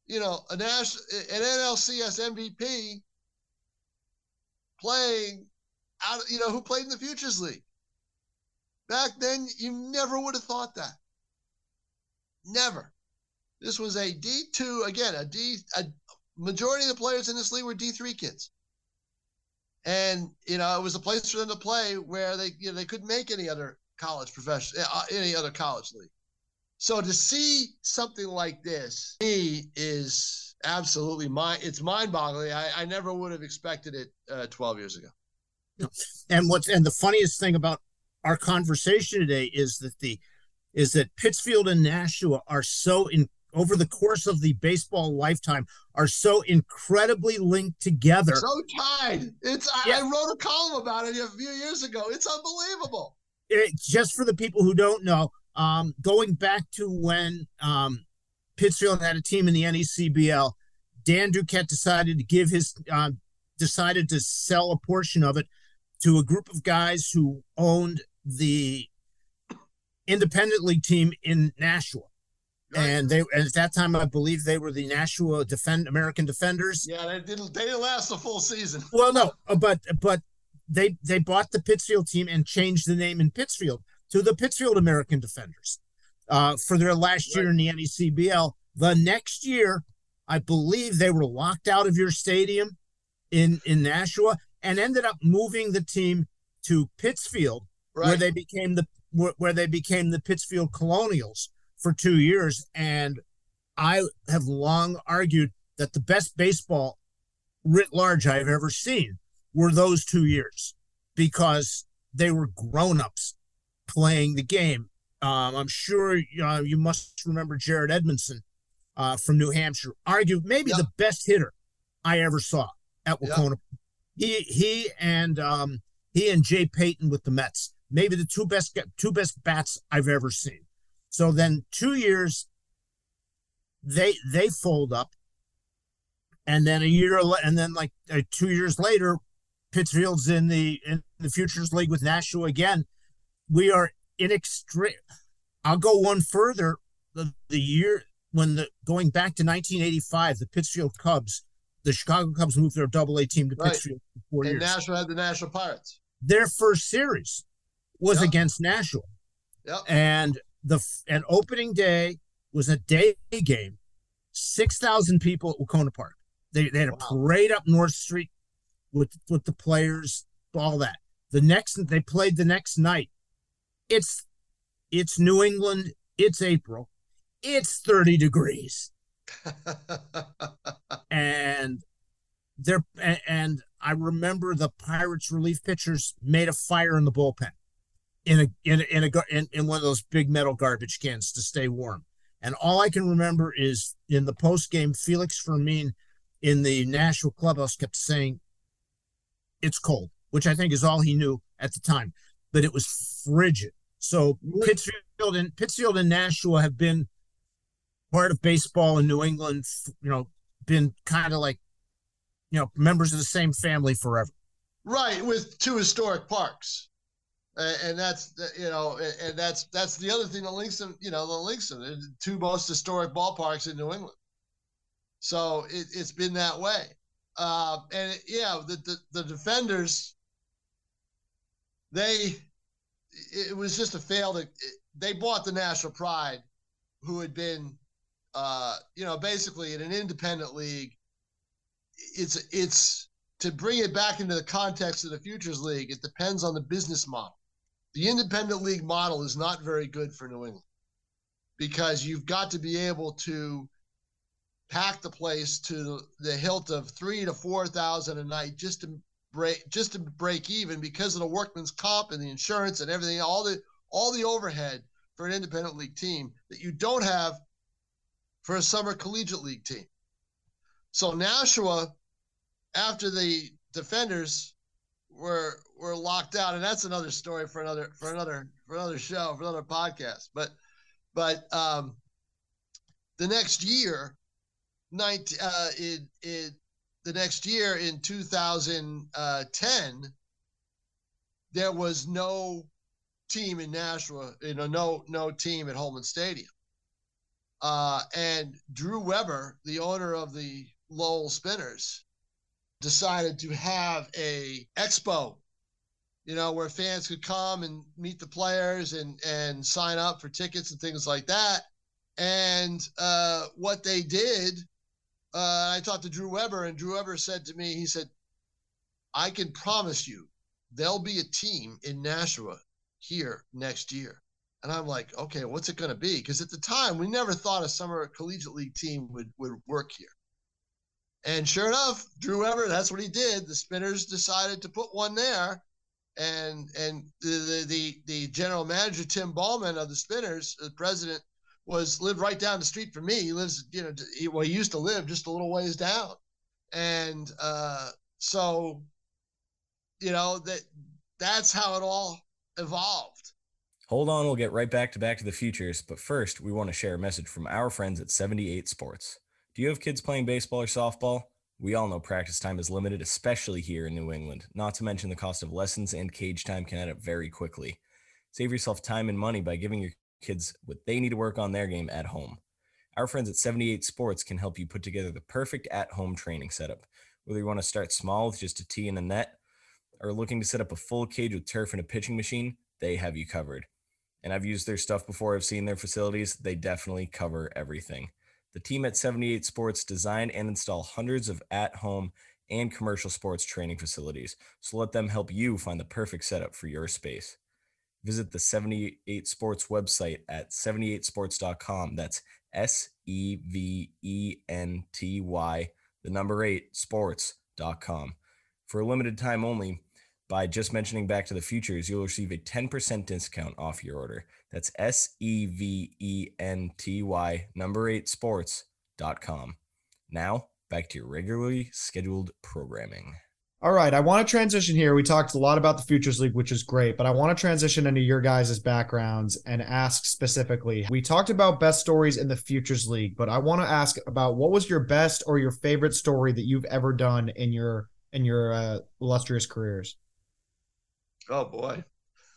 you know, a national, an NLCS MVP playing out, you know, who played in the Futures League? Back then, you never would have thought that. Never. This was a D2, again, a D, a majority of the players in this league were D3 kids. And, you know, it was a place for them to play where they, you know, they couldn't make any other college profession, uh, any other college league. So to see something like this, me is absolutely mind. It's mind-boggling. I, I never would have expected it uh, 12 years ago. And what's and the funniest thing about our conversation today is that the is that Pittsfield and Nashua are so in over the course of the baseball lifetime are so incredibly linked together. So tied. It's I, yeah. I wrote a column about it a few years ago. It's unbelievable. It, just for the people who don't know, um, going back to when um, Pittsfield had a team in the NECBL, Dan Duquette decided to give his uh, decided to sell a portion of it to a group of guys who owned the independent league team in Nashua. Right. And they and at that time, I believe they were the Nashua Defend American Defenders. Yeah, they didn't. They didn't last a full season. Well, no, but but they they bought the Pittsfield team and changed the name in Pittsfield to the Pittsfield American Defenders uh, for their last year in the NECBL. The next year, I believe they were locked out of your stadium in in Nashua and ended up moving the team to Pittsfield, right. where they became the where, where they became the Pittsfield Colonials for two years. And I have long argued that the best baseball writ large I've ever seen were those two years because they were grown-ups playing the game. Um, I'm sure uh, you must remember Jared Edmondson uh, from New Hampshire, argued maybe the best hitter I ever saw at Wahconah. He he and um, he and Jay Payton with the Mets, maybe the two best two best bats I've ever seen. So then two years, they they fold up, and then a year and then like uh, two years later, Pittsfield's in the in the Futures League with Nashua again we are in extreme. I'll go one further. The, the year when the going back to 1985, the Pittsfield Cubs, the Chicago Cubs moved their Double A team to right. Pittsfield for four and years. Nashua had the Nashua Pirates. Their first series was yep. against Nashua. Yep. And the and opening day was a day game. Six thousand people at Wahconah Park. They, they had a wow. parade up North Street with with the players, all that. The next they played the next night it's it's New England. It's April. It's 30 degrees. and there and I remember the Pirates relief pitchers made a fire in the bullpen in a in a, in, a, in, in one of those big metal garbage cans to stay warm. And all I can remember is in the post game, Felix Fermin in the Nashua clubhouse kept saying, "It's cold," which I think is all he knew at the time. But it was frigid. So Pittsfield and Pittsfield and Nashua have been part of baseball in New England. You know, been kind of like you know members of the same family forever. Right, with two historic parks, and that's you know, and that's that's the other thing that links them. You know, that links them. The two most historic ballparks in New England. So it, has been that way, uh, and it, yeah, the, the the defenders. They it was just a failed. They bought the Nashua Pride, who had been, uh, you know, basically in an independent league. It's it's to bring it back into the context of the Futures League. It depends on the business model. The independent league model is not very good for New England because you've got to be able to pack the place to the hilt of three to four thousand a night just to break just to break even because of the workman's comp and the insurance and everything, all the all the overhead for an independent league team that you don't have for a summer collegiate league team. So Nashua, after the defenders were were locked out, and that's another story for another for another for another show for another podcast. But but um, the next year, 19, uh, in in the next year in 2010, there was no team in Nashua, you know, no no team at Holman Stadium. Uh, and Drew Weber, the owner of the Lowell Spinners, decided to have a expo, you know, where fans could come and meet the players and and sign up for tickets and things like that. And uh, what they did, uh, I talked to Drew Weber, and Drew Weber said to me, he said, "I can promise you, there'll be a team in Nashua here next year." And I'm like, okay, what's it going to be? Because at the time, we never thought a summer collegiate league team would would work here. And sure enough, Drew Weber, that's what he did. The Spinners decided to put one there, and and the the the general manager Tim Bawmann of the Spinners, the president, was lived right down the street from me. He lives, you know, he, well, he used to live just a little ways down, and uh, so, you know that that's how it all evolved. Hold on, we'll get right back to Back to the Futures, but first, we want to share a message from our friends at 78 Sports. Do you have kids playing baseball or softball? We all know practice time is limited, especially here in New England, not to mention the cost of lessons and cage time can add up very quickly. Save yourself time and money by giving your kids what they need to work on their game at home. Our friends at 78 Sports can help you put together the perfect at home training setup. Whether you want to start small with just a tee and a net, or looking to set up a full cage with turf and a pitching machine, they have you covered and I've used their stuff before. I've seen their facilities. They definitely cover everything. The team at 78 Sports design and install hundreds of at home and commercial sports training facilities. So let them help you find the perfect setup for your space. Visit the 78 Sports website at 78sports.com. That's S E V E N T Y, the number eight, sports.com. For a limited time only, by just mentioning Back to the Futures, you'll receive a 10% discount off your order. That's S E V E N T Y number eight sports.com. Now, back to your regularly scheduled programming. All right, I want to transition here. We talked a lot about the Futures League, which is great, but I want to transition into your guys' backgrounds and ask specifically. We talked about best stories in the Futures League, but I want to ask about what was your best or your favorite story that you've ever done in your in your uh, illustrious careers? Oh boy.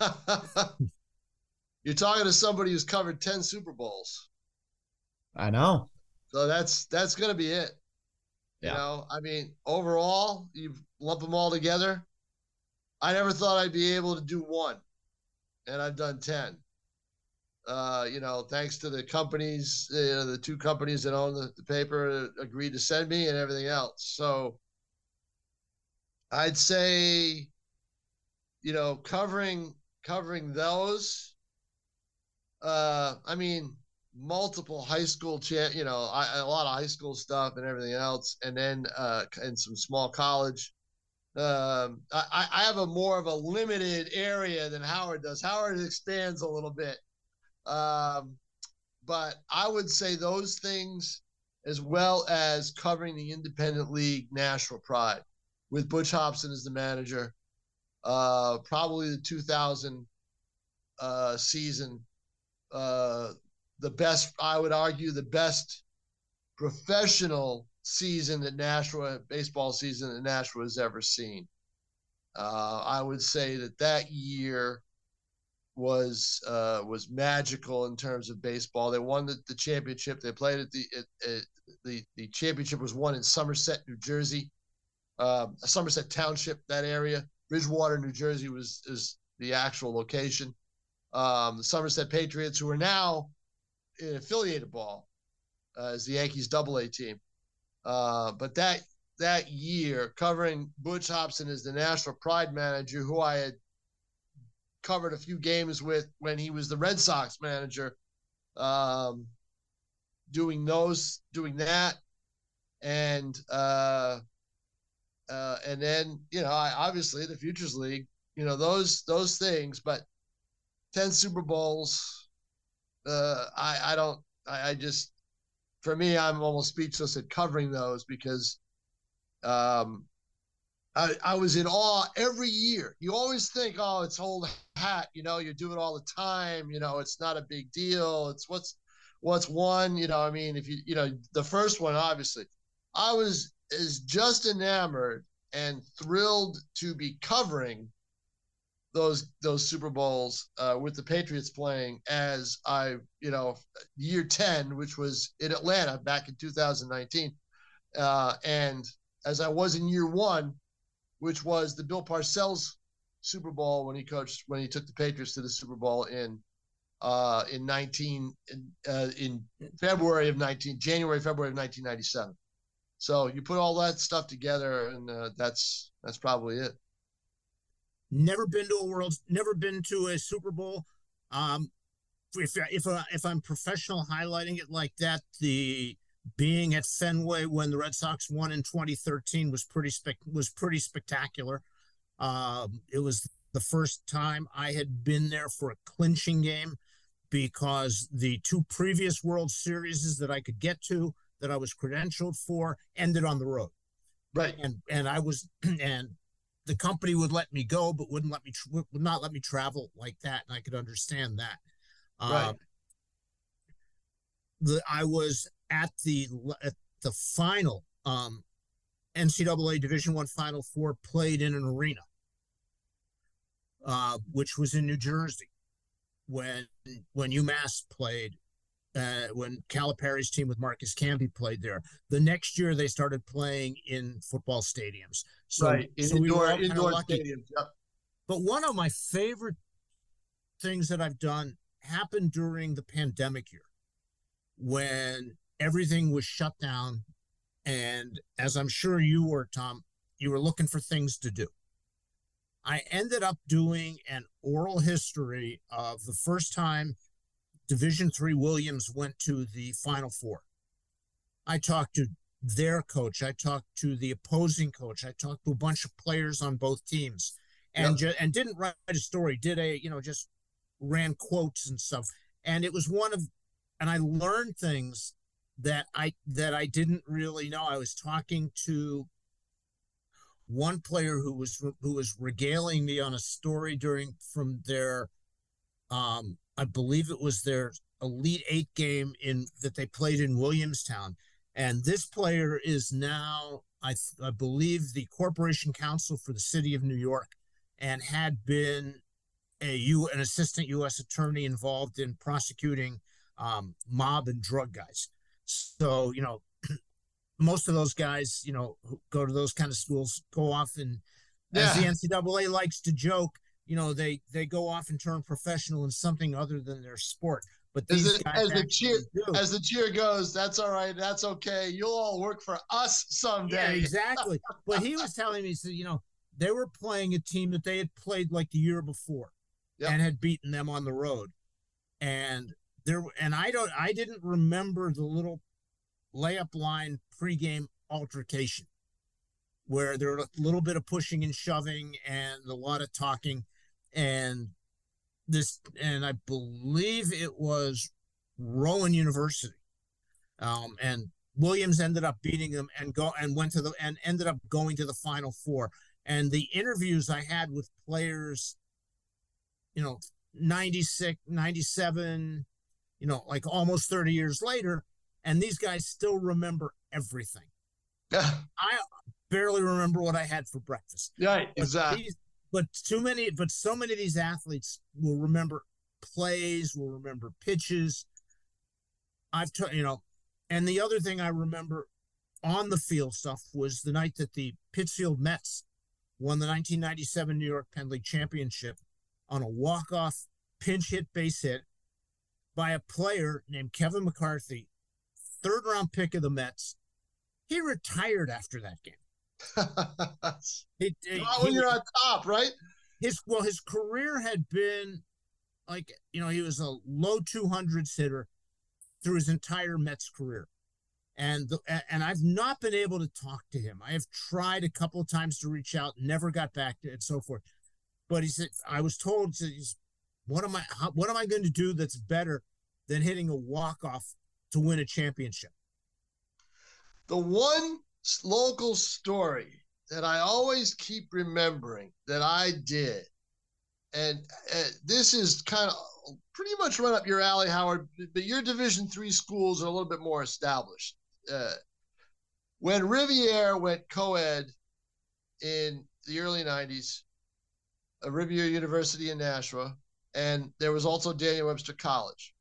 You're talking to somebody who's covered 10 Super Bowls. I know. So that's that's gonna be it. Yeah. You know, I mean, overall, you lump them all together. I never thought I'd be able to do one, and I've done ten. Uh, you know, thanks to the companies, you know, the two companies that own the, the paper agreed to send me and everything else. So I'd say you know, covering covering those. Uh, I mean, multiple high school, cha- you know, I, a lot of high school stuff and everything else, and then uh, and some small college. Um, I, I have a more of a limited area than Howard does. Howard expands a little bit, um, but I would say those things, as well as covering the independent league Nashua Pride, with Butch Hobson as the manager, uh, probably the 2000 uh, season, uh, the best, I would argue, the best professional season that Nashua, baseball season that Nashua has ever seen. Uh, I would say that that year was uh, was magical in terms of baseball. They won the, the championship. They played at the at, at the the championship was won in Somerset, New Jersey, uh, Somerset Township, that area. Bridgewater, New Jersey was is the actual location. Um, the Somerset Patriots, who are now in affiliated ball, uh, as the Yankees Double A team. Uh, but that that year, covering Butch Hobson as the Nashua Pride manager, who I had covered a few games with when he was the Red Sox manager, um, doing those, doing that, and uh, uh, and then you know, I, obviously the Futures League, you know, those those things, but ten Super Bowls, uh, I I don't, I, I just, for me, I'm almost speechless at covering those because, um, I, I was in awe every year. You always think, oh, it's old hat, you know, you do it all the time, you know, it's not a big deal. It's what's what's one, you know, I mean, if you you know, the first one, obviously. I was is just enamored and thrilled to be covering those those Super Bowls uh, with the Patriots playing as I, you know, year 10, which was in Atlanta back in 2019. Uh, and as I was in year one, which was the Bill Parcells Super Bowl when he coached when he took the Patriots to the Super Bowl in uh, in 19 in, uh, in February of 19 January February of 1997. So you put all that stuff together, and uh, that's that's probably it. Never been to a world, never been to a Super Bowl. Um, if if uh, if I'm professional highlighting it like that, the being at Fenway when the Red Sox won in 2013 was pretty spec was pretty spectacular. Um, it was the first time I had been there for a clinching game because the two previous World Series that I could get to that I was credentialed for ended on the road. Right. And and I was and the company would let me go, but wouldn't let me would not let me travel like that, and I could understand that. Right. Um, the I was at the at the final um, NCAA Division One Final Four played in an arena, uh, which was in New Jersey, when when UMass played, uh, when Calipari's team with Marcus Camby played there. The next year they started playing in football stadiums. So, right, so indoor, we indoor stadiums. Yep. But one of my favorite things that I've done happened during the pandemic year when everything was shut down. And as I'm sure you were, Tom, you were looking for things to do. I ended up doing an oral history of the first time Division Three Williams went to the Final Four. I talked to their coach. I talked to the opposing coach. I talked to a bunch of players on both teams, and yep. ju- and didn't write a story. Did a you know just ran quotes and stuff. And it was one of, and I learned things that I that I didn't really know. I was talking to one player who was who was regaling me on a story during from their um I believe it was their Elite 8 game in that they played in Williamstown and this player is now I I believe the corporation counsel for the city of New York and had been a U an assistant US attorney involved in prosecuting um, mob and drug guys. So, you know, most of those guys, you know, who go to those kind of schools go off and yeah. as the NCAA likes to joke, you know, they they go off and turn professional in something other than their sport. But as, the, as the cheer do. as the cheer goes, that's all right, that's okay. You'll all work for us someday. Yeah, exactly. but he was telling me, so you know, they were playing a team that they had played like the year before yep. and had beaten them on the road. And there and I don't I didn't remember the little layup line pregame altercation where there were a little bit of pushing and shoving and a lot of talking and this and I believe it was Rowan University. Um, and Williams ended up beating them and go and went to the and ended up going to the final four. And the interviews I had with players, you know, 96, 97, you know, like almost 30 years later, and these guys still remember everything. Yeah. I barely remember what I had for breakfast. Right, exactly. These, but too many, but so many of these athletes will remember plays, will remember pitches. I've, t- you know, and the other thing I remember on the field stuff was the night that the Pittsfield Mets won the 1997 New York Penn League Championship on a walk-off pinch hit base hit by a player named Kevin McCarthy, third round pick of the Mets. He retired after that game. he, he, when you're on top, right? his well, his career had been like you know he was a low 200s hitter through his entire Mets career, and the, and I've not been able to talk to him. I have tried a couple of times to reach out, never got back to it, and so forth. But he said I was told he's what am I how, what am I going to do that's better than hitting a walk off to win a championship? The one local story that I always keep remembering that I did, and uh, this is kind of pretty much run up your alley, Howard. But your Division three schools are a little bit more established. Uh, when Rivier went co-ed in the early '90s, uh, Rivier University in Nashua, and there was also Daniel Webster College.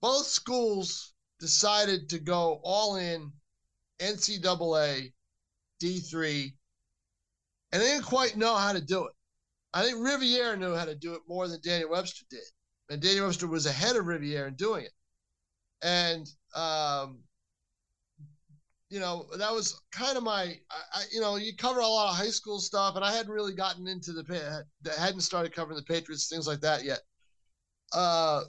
Both schools decided to go all in NCAA D3, and they didn't quite know how to do it. I think Rivier knew how to do it more than Daniel Webster did, and Daniel Webster was ahead of Rivier in doing it. And um, you know that was kind of my, I, you know, you cover a lot of high school stuff, and I hadn't really gotten into the, hadn't started covering the Patriots, things like that yet. Uh,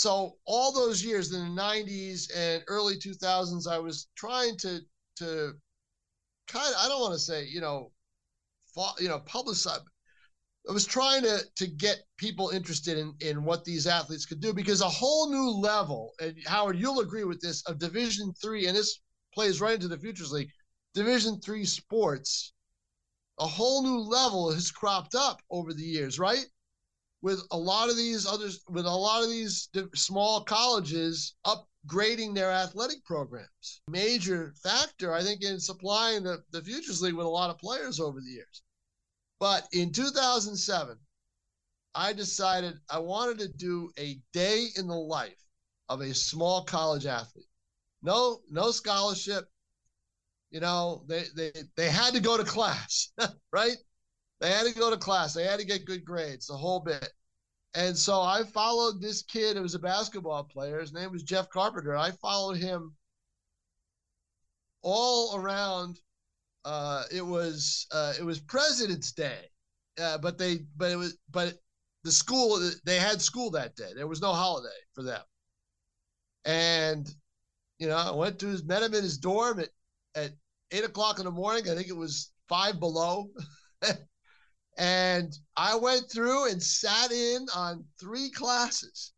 so all those years in the 90s and early 2000s i was trying to to kind of i don't want to say you know you know publicize i was trying to to get people interested in in what these athletes could do because a whole new level and howard you'll agree with this of division three and this plays right into the futures league division three sports a whole new level has cropped up over the years right with a lot of these others with a lot of these small colleges upgrading their athletic programs. Major factor i think in supplying the, the futures league with a lot of players over the years. But in 2007 i decided i wanted to do a day in the life of a small college athlete. No no scholarship. You know they they, they had to go to class right they had to go to class. They had to get good grades, the whole bit. And so I followed this kid who was a basketball player. His name was Jeff Carpenter. I followed him all around. Uh, it was uh, it was President's Day, uh, but they but it was but the school they had school that day. There was no holiday for them. And you know, I went to his met him in his dorm at at eight o'clock in the morning. I think it was five below. And I went through and sat in on three classes.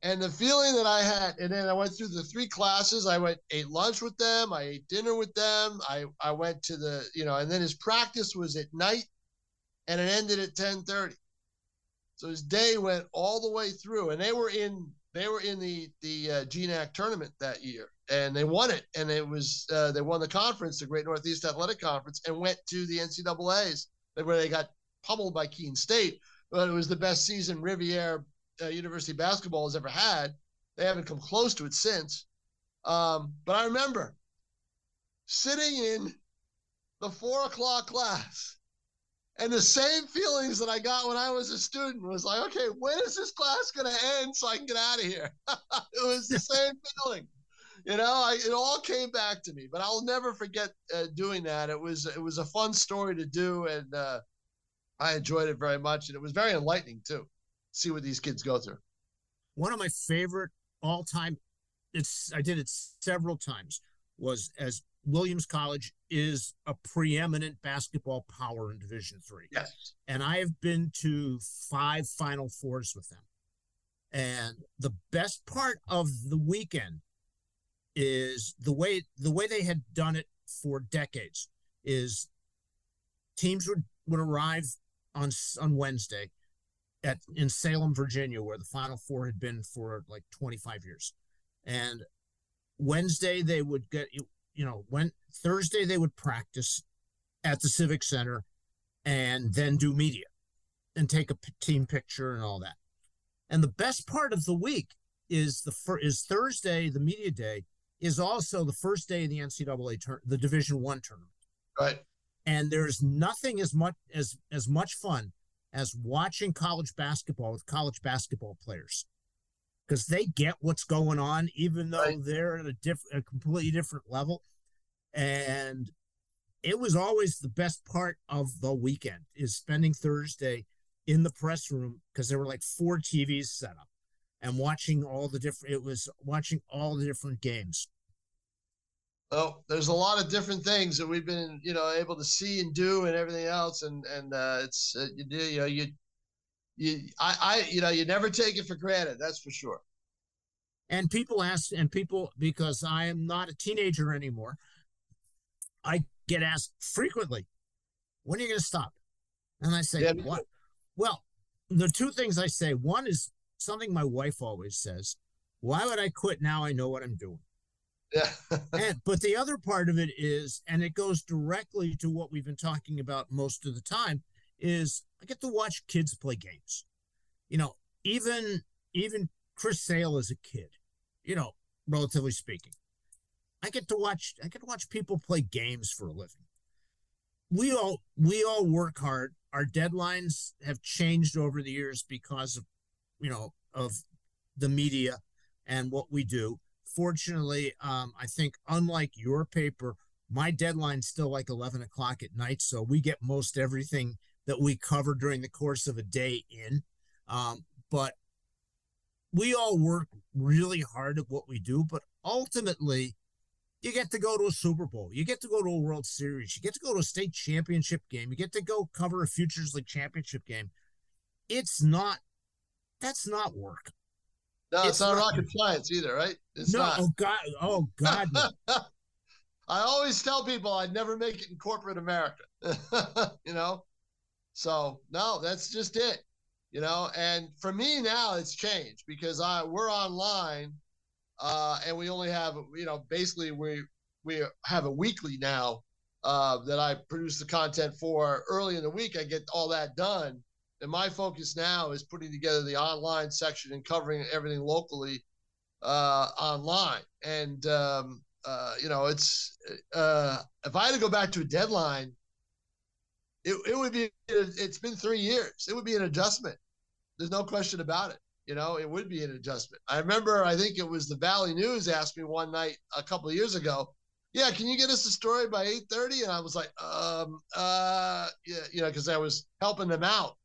And the feeling that I had, and then I went through the three classes. I went, ate lunch with them. I ate dinner with them. I, I went to the, you know, and then his practice was at night and it ended at 1030. So his day went all the way through and they were in, they were in the, the uh, GNAC tournament that year and they won it. And it was, uh, they won the conference, the Great Northeast Athletic Conference and went to the NCAAs where they got pummeled by Keene State, but it was the best season Rivier uh, University basketball has ever had. They haven't come close to it since. Um, but I remember sitting in the four o'clock class and the same feelings that I got when I was a student was like, okay, when is this class going to end so I can get out of here? it was the same feeling you know, I, it all came back to me. But I'll never forget uh, doing that. It was it was a fun story to do, and uh, I enjoyed it very much, and it was very enlightening too. See what these kids go through. One of my favorite all time, it's I did it several times. Was as Williams College is a preeminent basketball power in Division Three. Yes, and I have been to five Final Fours with them. And the best part of the weekend is the way the way they had done it for decades is teams would would arrive on on Wednesday at in Salem, Virginia, where the Final Four had been for like 25 years, and Wednesday they would get you know when Thursday they would practice at the Civic Center, and then do media, and take a team picture and all that. And the best part of the week is the is Thursday, the media day, is also the first day of the NCAA tur- the Division One tournament. Right. And there's nothing as much as as much fun as watching college basketball with college basketball players because they get what's going on, even though right. they're at a different, a completely different level. And it was always the best part of the weekend is spending Thursday in the press room because there were like four TVs set up and watching all the different it was watching all the different games. Oh, there's a lot of different things that we've been, you know, able to see and do and everything else, and and uh, it's uh, you, do, you know you you I I you know you never take it for granted. That's for sure. And people ask, and people because I am not a teenager anymore, I get asked frequently, "When are you going to stop?" And I say, yeah, "What?" Well, the two things I say one is something my wife always says why would I quit now? I know what I'm doing. Yeah. and, but the other part of it is, and it goes directly to what we've been talking about most of the time, is I get to watch kids play games. You know, even even Chris Sale as a kid, you know, relatively speaking. I get to watch I get to watch people play games for a living. We all we all work hard. Our deadlines have changed over the years because of you know of the media and what we do. Fortunately, um, I think unlike your paper, my deadline's still like 11 o'clock at night. So we get most everything that we cover during the course of a day in. Um, but we all work really hard at what we do. But ultimately, you get to go to a Super Bowl, you get to go to a World Series, you get to go to a state championship game, you get to go cover a Futures League championship game. It's not, that's not work. No, it's, it's not, not rocket science either, right? It's no, not. oh God, oh God. No. I always tell people I'd never make it in corporate America. you know, so no, that's just it. You know, and for me now it's changed because I we're online, uh, and we only have you know basically we we have a weekly now uh, that I produce the content for. Early in the week, I get all that done and my focus now is putting together the online section and covering everything locally uh, online. And um, uh, you know, it's uh, if I had to go back to a deadline, it, it would be. It's been three years. It would be an adjustment. There's no question about it. You know, it would be an adjustment. I remember, I think it was the Valley News asked me one night a couple of years ago. Yeah, can you get us a story by 8:30? And I was like, um, uh, yeah, you know, because I was helping them out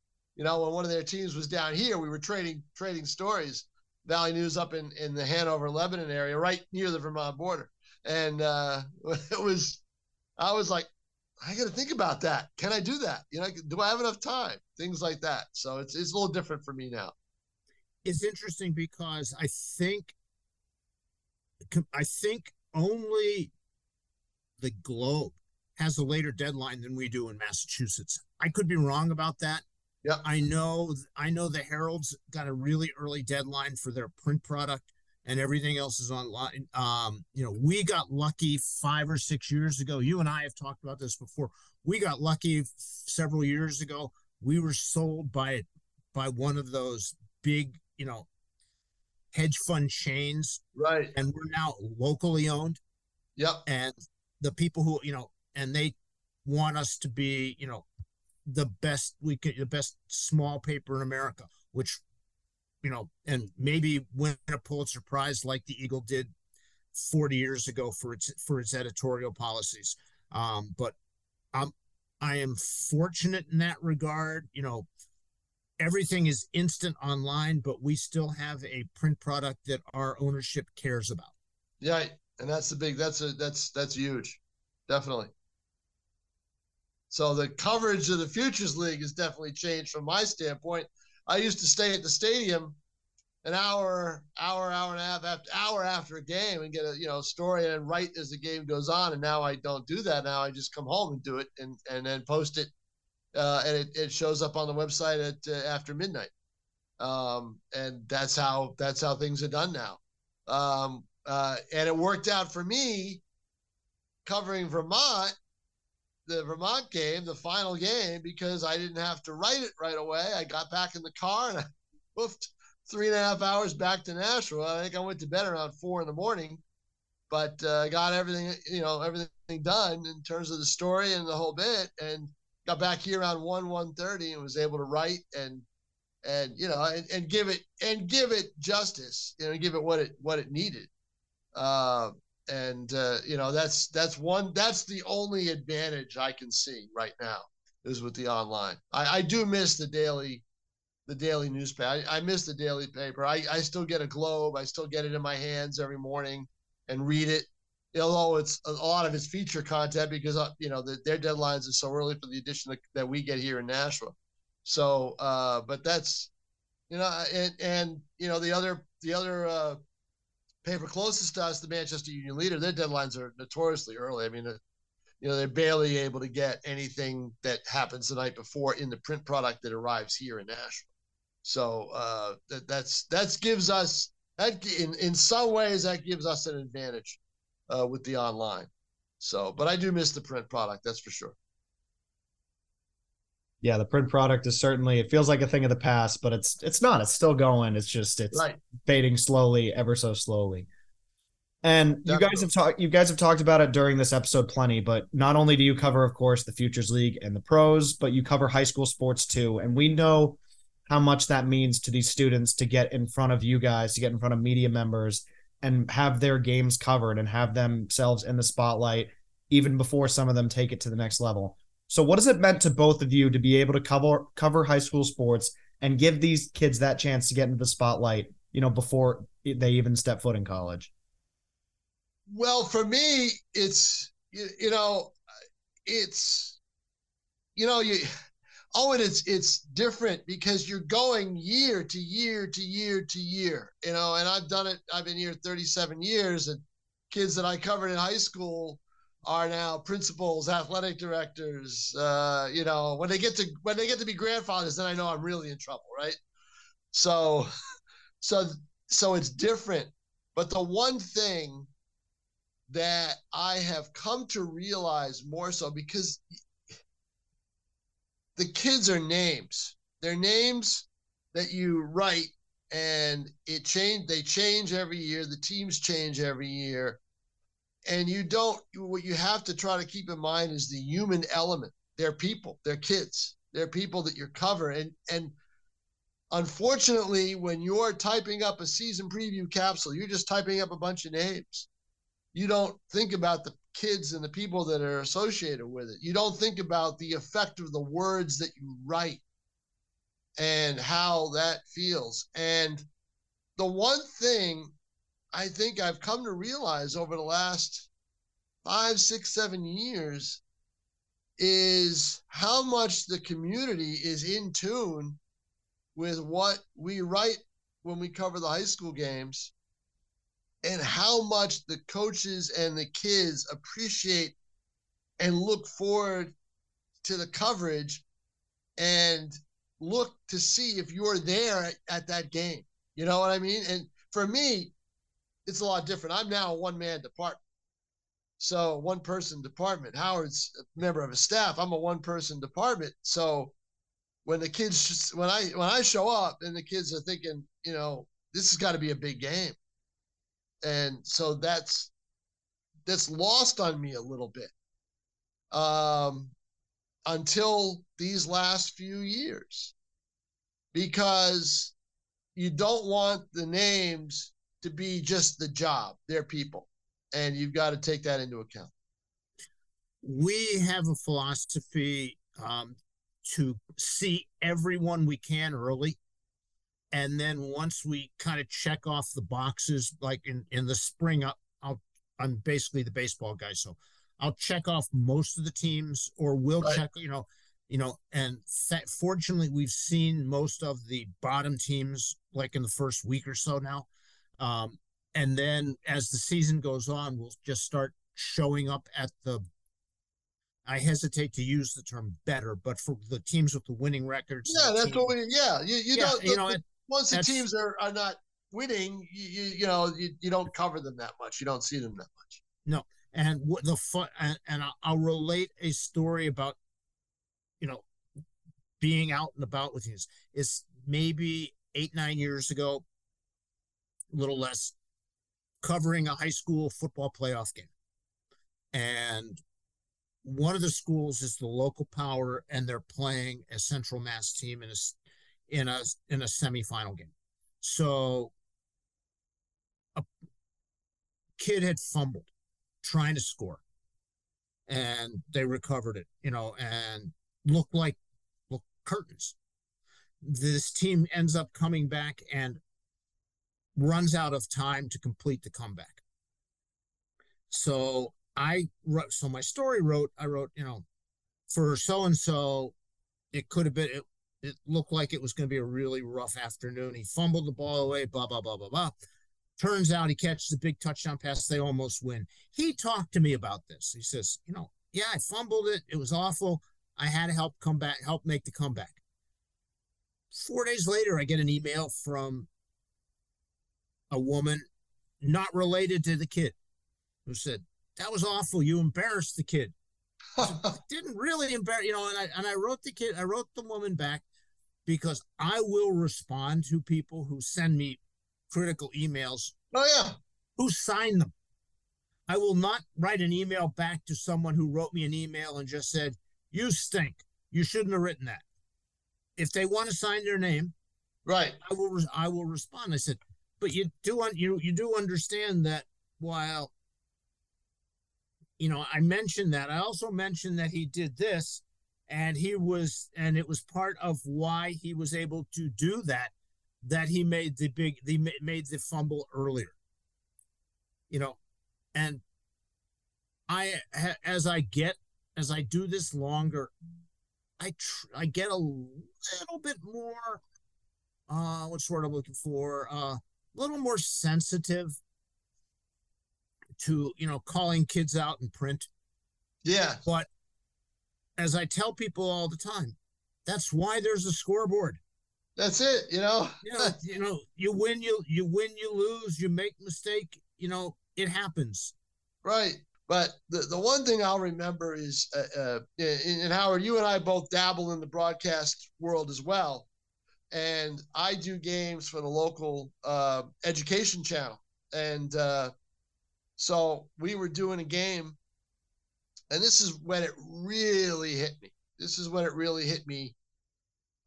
you know, when one of their teams was down here, we were trading trading stories. Valley News up in in the Hanover Lebanon area, right near the Vermont border, and uh, it was, I was like, I got to think about that. Can I do that? You know, do I have enough time? Things like that. So it's it's a little different for me now. It's interesting because I think, I think only the Globe has a later deadline than we do in Massachusetts. I could be wrong about that. Yeah. I know I know the Herald's got a really early deadline for their print product and everything else is online. Um, you know, we got lucky five or six years ago. You and I have talked about this before. We got lucky several years ago. We were sold by by one of those big, you know, hedge fund chains. Right. And we're now locally owned. Yep. And the people who, you know, and they want us to be, you know, the best we could the best small paper in America, which you know, and maybe win a Pulitzer Prize like the Eagle did 40 years ago for its for its editorial policies. Um, but I'm I am fortunate in that regard. You know, everything is instant online, but we still have a print product that our ownership cares about. Yeah, and that's the big that's a that's that's huge. Definitely. So the coverage of the Futures League has definitely changed from my standpoint. I used to stay at the stadium an hour, hour, hour and a half after hour after a game and get a you know story and write as the game goes on. And now I don't do that. Now I just come home and do it and and then post it, uh, and it, it shows up on the website at uh, after midnight. Um, and that's how that's how things are done now. Um, uh, and it worked out for me covering Vermont the Vermont game, the final game, because I didn't have to write it right away. I got back in the car and I moved three and a half hours back to Nashua. I think I went to bed around four in the morning, but uh, got everything, you know, everything done in terms of the story and the whole bit, and got back here around one one thirty and was able to write and and you know and, and give it and give it justice, you know, give it what it what it needed. Uh, and uh, you know that's that's one that's the only advantage I can see right now is with the online. I, I do miss the daily the daily newspaper. I, I miss the daily paper. I, I still get a Globe. I still get it in my hands every morning and read it. Although it's a lot of it's feature content because uh, you know the, their deadlines are so early for the edition that, that we get here in Nashua. So, uh, but that's you know, and and you know the other the other uh, paper closest to us, the Manchester Union Leader, their deadlines are notoriously early. I mean, uh, you know, they're barely able to get anything that happens the night before in the print product that arrives here in Nashua. So uh, that that's that gives us that in in some ways that gives us an advantage uh, with the online. So, but I do miss the print product, that's for sure. Yeah, the print product is certainly it feels like a thing of the past, but it's it's not. It's still going. It's just it's fading slowly, ever so slowly. And Definitely. you guys have talked you guys have talked about it during this episode plenty, but not only do you cover, of course, the Futures League and the pros, but you cover high school sports too. And we know how much that means to these students to get in front of you guys, to get in front of media members and have their games covered and have themselves in the spotlight even before some of them take it to the next level. So what has it meant to both of you to be able to cover cover high school sports and give these kids that chance to get into the spotlight, you know, before they even step foot in college? Well, for me, it's you, know, it's you know, you oh and it's it's different because you're going year to year to year to year you know and i've done it i've been here 37 years and kids that i covered in high school are now principals athletic directors uh, you know when they get to when they get to be grandfathers then i know i'm really in trouble right so so so it's different but the one thing that i have come to realize more so because the kids are names. They're names that you write and it change they change every year, the teams change every year. And you don't what you have to try to keep in mind is the human element. They're people, they're kids, they're people that you're covering. And and unfortunately, when you're typing up a season preview capsule, you're just typing up a bunch of names. You don't think about the kids and the people that are associated with it. You don't think about the effect of the words that you write and how that feels. And the one thing I think I've come to realize over the last five, six, seven years is how much the community is in tune with what we write when we cover the high school games and how much the coaches and the kids appreciate and look forward to the coverage and look to see if you're there at, at that game. You know what I mean? And for me, it's a lot different. I'm now a one man department. So one person department. Howard's a member of a staff. I'm a one person department. So when the kids when I when I show up and the kids are thinking, you know, this has got to be a big game and so that's that's lost on me a little bit um, until these last few years because you don't want the names to be just the job. They're people. And you've got to take that into account. We have a philosophy um, to see everyone we can early. And then once we kind of check off the boxes like in in the spring I'll, I'll i'm basically the baseball guy so i'll check off most of the teams or we'll right. check you know you know and th- fortunately we've seen most of the bottom teams like in the first week or so now um, and then as the season goes on we'll just start showing up at the I hesitate to use the term better, but for the teams with the winning records. Yeah, that's team, what we. Yeah, you, you yeah, know, the, you know, the, once the teams are, are not winning, you, you, you know you, you don't cover them that much. You don't see them that much. No, and what the fun and, and I'll, I'll relate a story about you know being out and about with you is maybe eight nine years ago, a little less, covering a high school football playoff game, and one of the schools is the local power, and they're playing a Central Mass team in a in a in a semifinal game. So a kid had fumbled trying to score. And they recovered it, you know, and looked like look curtains. This team ends up coming back and runs out of time to complete the comeback. So I wrote, so my story wrote, I wrote, you know, for so and so, it could have been, it, it looked like it was going to be a really rough afternoon. He fumbled the ball away, blah, blah, blah, blah, blah. Turns out he catches a big touchdown pass. They almost win. He talked to me about this. He says, you know, yeah, I fumbled it. It was awful. I had to help come back, help make the comeback. Four days later, I get an email from a woman not related to the kid who said, That was awful. You embarrassed the kid. didn't really embarrass, you know, and I and I wrote the kid, I wrote the woman back because I will respond to people who send me critical emails. Oh yeah. Who sign them. I will not write an email back to someone who wrote me an email and just said, You stink. You shouldn't have written that. If they want to sign their name, right. I will I will respond. I said, but you do you you do understand that while you know I mentioned that I also mentioned that he did this and he was and it was part of why he was able to do that that he made the big the made the fumble earlier. You know and i as i get as i do this longer i tr- i get a little bit more uh what's word i'm looking for? Uh little more sensitive to you know calling kids out in print. Yeah. But as i tell people all the time that's why there's a scoreboard. That's it you know? You know you know you win you you win you lose you make mistake you know it happens. Right. But the, the one thing I'll remember is, uh, uh, and Howard, you and I both dabble in the broadcast world as well and I do games for the local uh, education channel. And uh, so we were doing a game, and this is when it really hit me. This is when it really hit me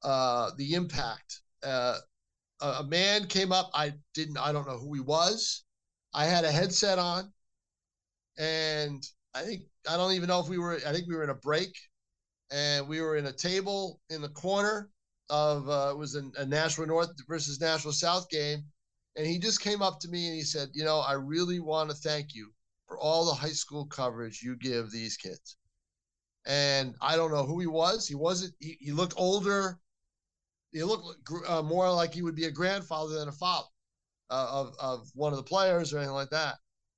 uh, the impact. Uh, a, a man came up. I didn't. I don't know who he was. I had a headset on, and I think I don't even know if we were. I think we were in a break, and we were in a table in the corner of uh, it was a, a Nashua North versus Nashua South game, and he just came up to me and he said, "You know, I really want to thank you for all the high school coverage you give these kids." And I don't know who he was. He wasn't. He, he looked older. He looked uh, more like he would be a grandfather than a father uh, of of one of the players or anything like that.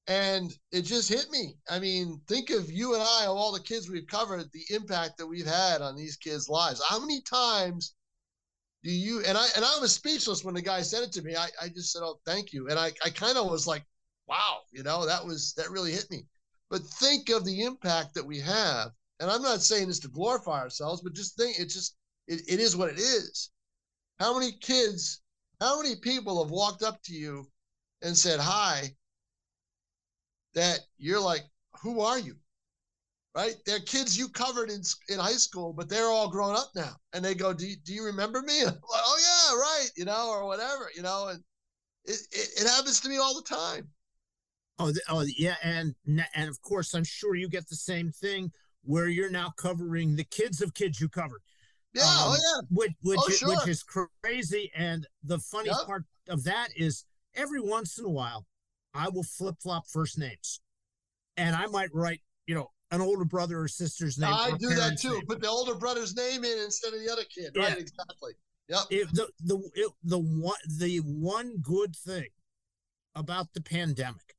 And it just hit me. I mean, think of you and I, of all the kids we've covered, the impact that we've had on these kids' lives. How many times do you and I and I was speechless when the guy said it to me. I, I just said, Oh, thank you. And I, I kind of was like, wow, you know, that was that really hit me. But think of the impact that we have. And I'm not saying this to glorify ourselves, but just think it's just it, it is what it is. How many kids, how many people have walked up to you and said hi that you're like, who are you? Right? They're kids you covered in in high school, but they're all grown up now, and they go, "Do you, do you remember me?" Like, oh yeah, right, you know, or whatever, you know, and it, it, it happens to me all the time. Oh, oh yeah, and and of course, I'm sure you get the same thing where you're now covering the kids of kids you covered. Yeah, oh, um, oh yeah, which which, oh, sure. which is crazy. And the funny yep. part of that is every once in a while, I will flip flop first names, and I might write, you know, an older brother or sister's name. I do that too. Name. Put the older brother's name in instead of the other kid. Yeah. Right, exactly. Yep. It, the the it, the one the one good thing about the pandemic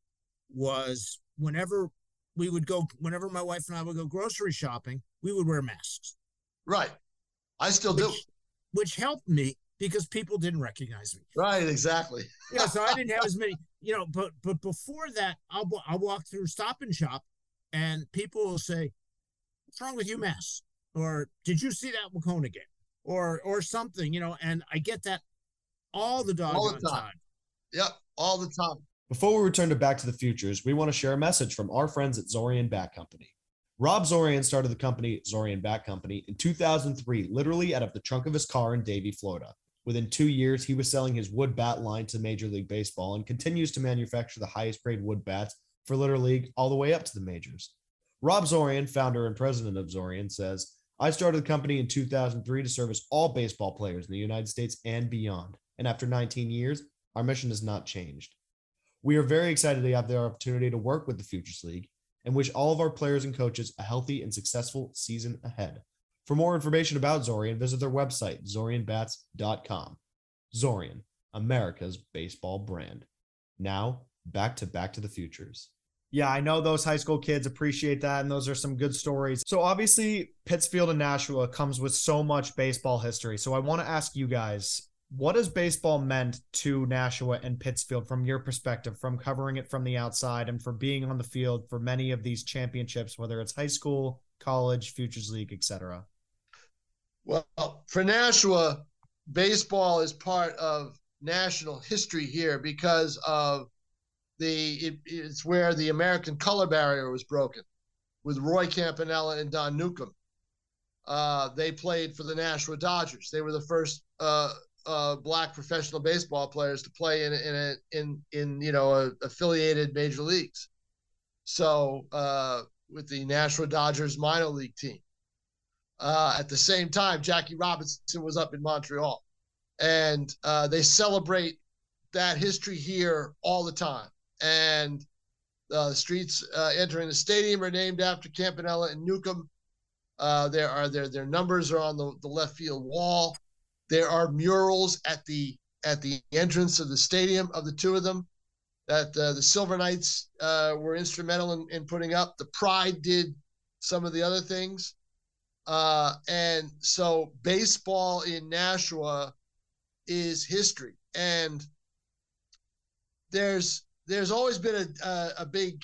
was whenever we would go, whenever my wife and I would go grocery shopping, we would wear masks. Right. I still which, do. Which helped me because people didn't recognize me. Right. Exactly. yeah. So I didn't have as many, you know, but but before that, I'll I'll walk through Stop and Shop and people will say, "What's wrong with UMass?" Or "Did you see that Wahconah game?" Or or something, you know. And I get that all the doggone all the time. time. Yep, all the time. Before we return to Back to the Futures, we want to share a message from our friends at Zorian Bat Company. Rob Zorian started the company Zorian Bat Company in 2003, literally out of the trunk of his car in Davie, Florida. Within two years, he was selling his wood bat line to Major League Baseball and continues to manufacture the highest grade wood bats for Little League all the way up to the majors. Rob Zorian, founder and president of Zorian, says, I started the company in 2003 to service all baseball players in the United States and beyond. And after 19 years, our mission has not changed. We are very excited to have the opportunity to work with the Futures League and wish all of our players and coaches a healthy and successful season ahead. For more information about Zorian, visit their website, zorianbats.com. Zorian, America's baseball brand. Now, back to Back to the Futures. Yeah, I know those high school kids appreciate that, and those are some good stories. So, obviously, Pittsfield and Nashua comes with so much baseball history. So, I want to ask you guys what has baseball meant to Nashua and Pittsfield from your perspective, from covering it from the outside and for being on the field for many of these championships, whether it's high school, college, Futures League, etc.? Well, for Nashua, baseball is part of national history here because of the it, it's where the American color barrier was broken with Roy Campanella and Don Newcombe. Uh, they played for the Nashua Dodgers. They were the first uh, uh, black professional baseball players to play in in a, in in you know a, affiliated major leagues. So uh, with the Nashua Dodgers minor league team. Uh, at the same time, Jackie Robinson was up in Montreal, and uh, they celebrate that history here all the time and uh, the streets uh, entering the stadium are named after Campanella and Newcombe. Uh, there are their their numbers are on the, the left field wall. There are murals at the at the entrance of the stadium of the two of them that uh, the Silver Knights uh, were instrumental in, in putting up. The Pride did some of the other things. Uh, and so baseball in Nashua is history. And there's there's always been a a, a big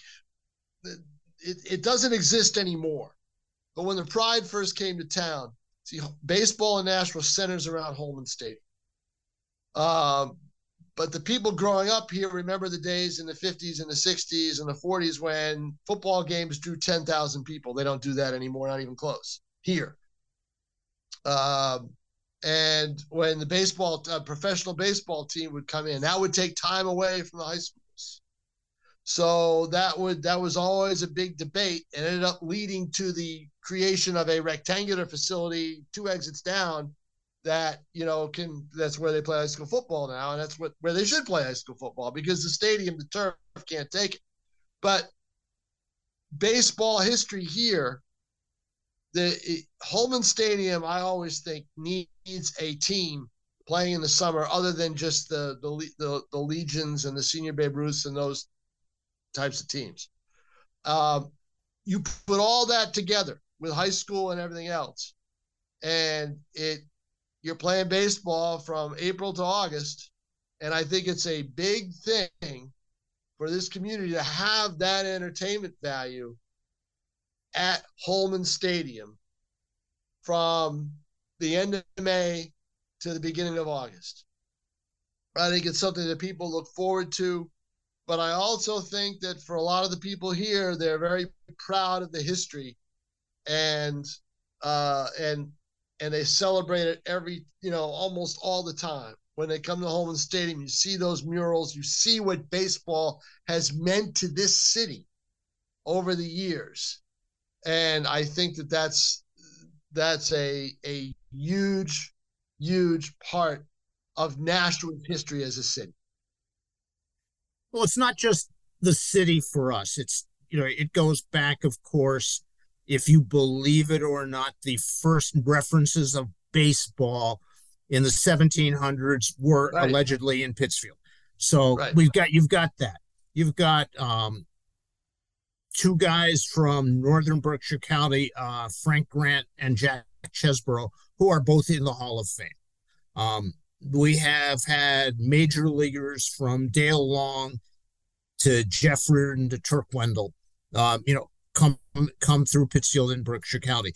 it, it doesn't exist anymore. But when the Pride first came to town, see baseball in Nashua centers around Holman Stadium. Um, but the people growing up here remember the days in the 50s and the 60s and the 40s when football games drew 10,000 people. They don't do that anymore, not even close here. Um, and when the baseball, uh, professional baseball team would come in, that would take time away from the high school so that would that was always a big debate. And ended up leading to the creation of a rectangular facility two exits down that you know can that's where they play high school football now and that's what where they should play high school football because the stadium the turf can't take it. But baseball history here the Holman Stadium I always think needs a team playing in the summer other than just the the the, the legions and the senior Babe Ruths and those types of teams. Um, you put all that together with high school and everything else, and it you're playing baseball from April to August, and I think it's a big thing for this community to have that entertainment value at Holman Stadium from the end of May to the beginning of August. I think it's something that people look forward to. But I also think that for a lot of the people here, they're very proud of the history, and uh, and and they celebrate it every you know almost all the time. When they come to Holman Stadium, you see those murals, you see what baseball has meant to this city over the years, and I think that that's that's a a huge huge part of Nashua's history as a city. Well, it's not just the city for us. It's, you know, it goes back, of course, if you believe it or not, the first references of baseball in the 1700s were right. allegedly in Pittsfield. So right. we've got, you've got that. You've got um, two guys from Northern Berkshire County, uh, Frank Grant and Jack Chesbro, who are both in the Hall of Fame. Um, we have had major leaguers from Dale Long to Jeff Reardon to Turk Wendell, um, you know, come come through Pittsfield and Berkshire County.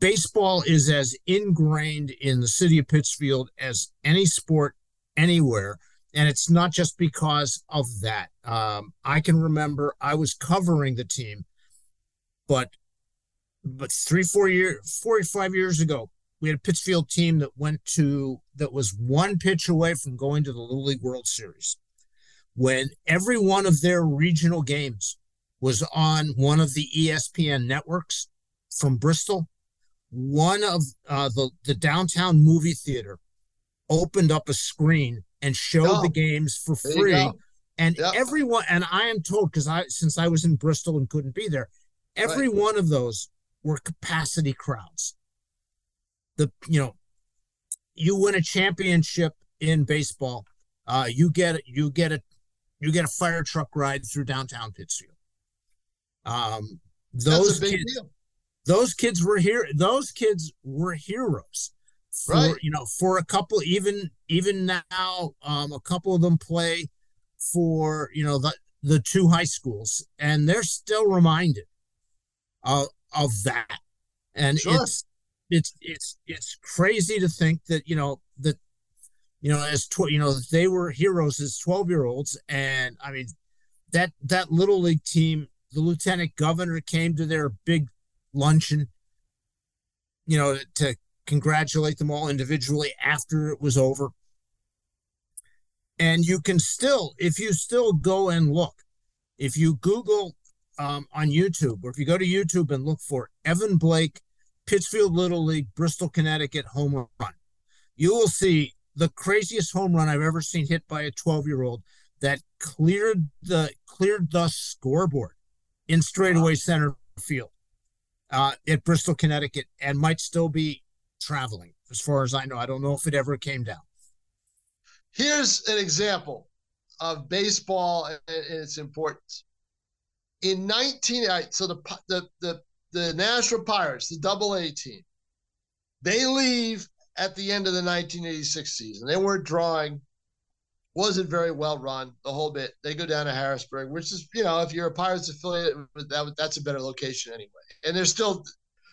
Baseball is as ingrained in the city of Pittsfield as any sport anywhere, and it's not just because of that. Um, I can remember I was covering the team, but but three, four years, four or five years ago, we had a Pittsfield team that went to that was one pitch away from going to the Little League World Series. When every one of their regional games was on one of the ESPN networks from Bristol. One of uh, the the downtown movie theater opened up a screen and showed Oh, the games for free. And Yep. everyone, and I am told because I since I was in Bristol and couldn't be there, every Right. one of those were capacity crowds. The you know, you win a championship in baseball, uh, you get you get a you get a fire truck ride through downtown Pittsfield. Um, those kids, deal. those kids were here. Those kids were heroes for Right. you know for a couple. Even even now, um, a couple of them play for you know the the two high schools, and they're still reminded of of that. And Sure. it's it's it's it's crazy to think that you know that you know as tw- you know they were heroes as 12 year olds and i mean that that little league team the lieutenant governor came to their big luncheon you know to congratulate them all individually after it was over. And you can still if you still go and look if you google um, on youtube or if you go to youtube and look for evan blake pittsfield little league bristol connecticut home run you will see the craziest home run I've ever seen hit by a 12 year old that cleared the cleared the scoreboard in straightaway center field uh, at Bristol, Connecticut, and might still be traveling as far as I know. I don't know if it ever came down. Here's an example of baseball and and its importance. In 19, so the the the the Nashua Pirates, the Double A team, they leave at the end of the 1986 season. They weren't drawing, wasn't very well run the whole bit. They go down to Harrisburg, which is you know if you're a Pirates affiliate, that that's a better location anyway. And they're still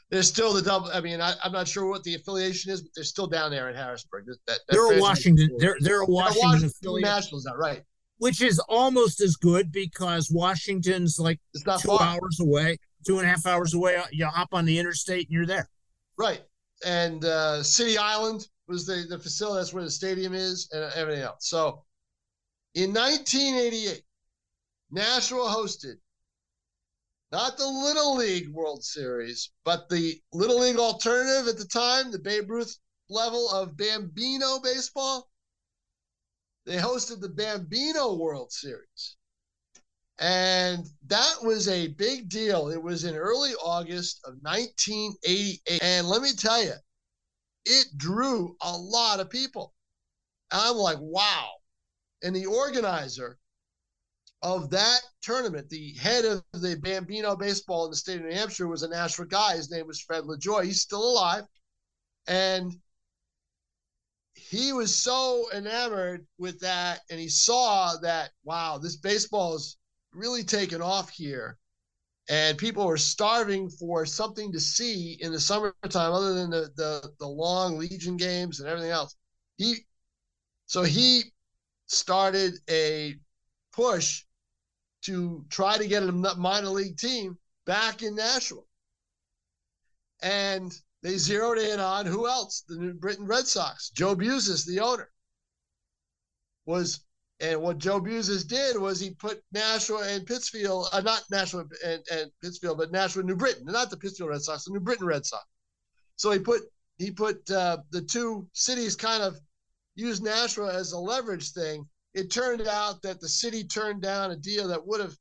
they're still the double. I mean, I, I'm not sure what the affiliation is, but they're still down there in Harrisburg. That, that, that They're a Washington. They're they're a They're Washington, Washington affiliate, Nationals, now, right? which is almost as good because Washington's like It's not two far. hours away, two and a half hours away. You hop on the interstate and you're there. Right. And uh, City Island was the, the facility. That's where the stadium is and everything else. So in 1988, Nashua hosted not the Little League World Series, but the Little League alternative at the time, the Babe Ruth level of Bambino baseball. They hosted the Bambino World Series. And that was a big deal. It was in early August of 1988. And let me tell you, it drew a lot of people. And I'm like, wow. And the organizer of that tournament, the head of the Bambino baseball in the state of New Hampshire, was a Nashua guy. His name was Fred LaJoy. He's still alive. And he was so enamored with that. And he saw that, wow, this baseball is really taken off here. And people were starving for something to see in the summertime other than the, the, the long Legion games and everything else. He so he started a push to try to get a minor league team back in Nashua. And they zeroed in on who else? The New Britain Red Sox. Joe Buzas, the owner, was and what Joe Buzas did was he put Nashua and Pittsfield, uh, not Nashua and, and Pittsfield, but Nashua and New Britain, not the Pittsfield Red Sox, the New Britain Red Sox. So he put he put uh, the two cities kind of used Nashua as a leverage thing. It turned out that the city turned down a deal that would have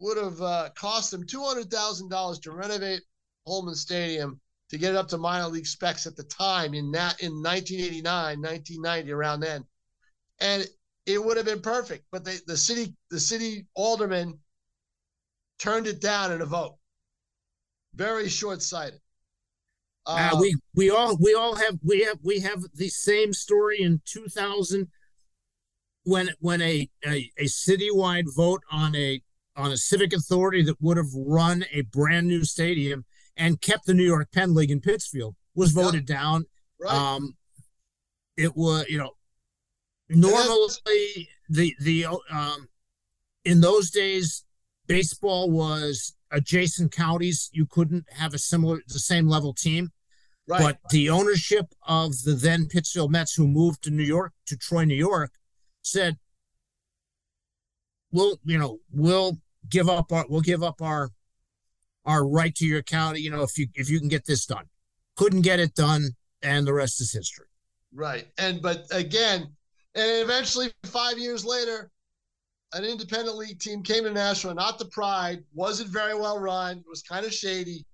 would have uh, cost them two hundred thousand dollars to renovate Holman Stadium to get it up to minor league specs at the time in that in 1989, 1990, around then, and it would have been perfect. But they, the city the city alderman turned it down in a vote. Very short sighted. Uh, we we all we all have we have we have the same story in 2000 when when a, a a citywide vote on a on a civic authority that would have run a brand new stadium and kept the New York Penn League in Pittsfield was voted down. right. Um, it was you know normally the the um in those days baseball was adjacent counties you couldn't have a similar the same level team right. but the ownership of the then Pittsfield Mets, who moved to New York, to Troy, New York, said, "We'll, you know, we'll give up our we'll give up our our right to your county. You know, if you if you can get this done, couldn't get it done, and the rest is history. Right, and but again, and eventually five years later, an independent league team came to Nashua, not the Pride, wasn't very well run, was kind of shady.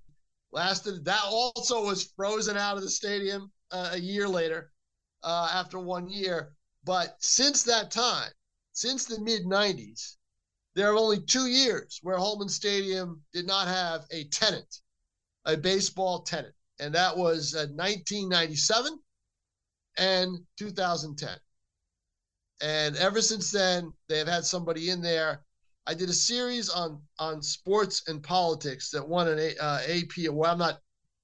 Lasted that also was frozen out of the stadium uh, a year later, uh, after one year. But since that time, since the mid 90s, there are only two years where Holman Stadium did not have a tenant, a baseball tenant, and that was uh, 1997 and 2010. And ever since then, they have had somebody in there. I did a series on on sports and politics that won an uh, AP award. I'm not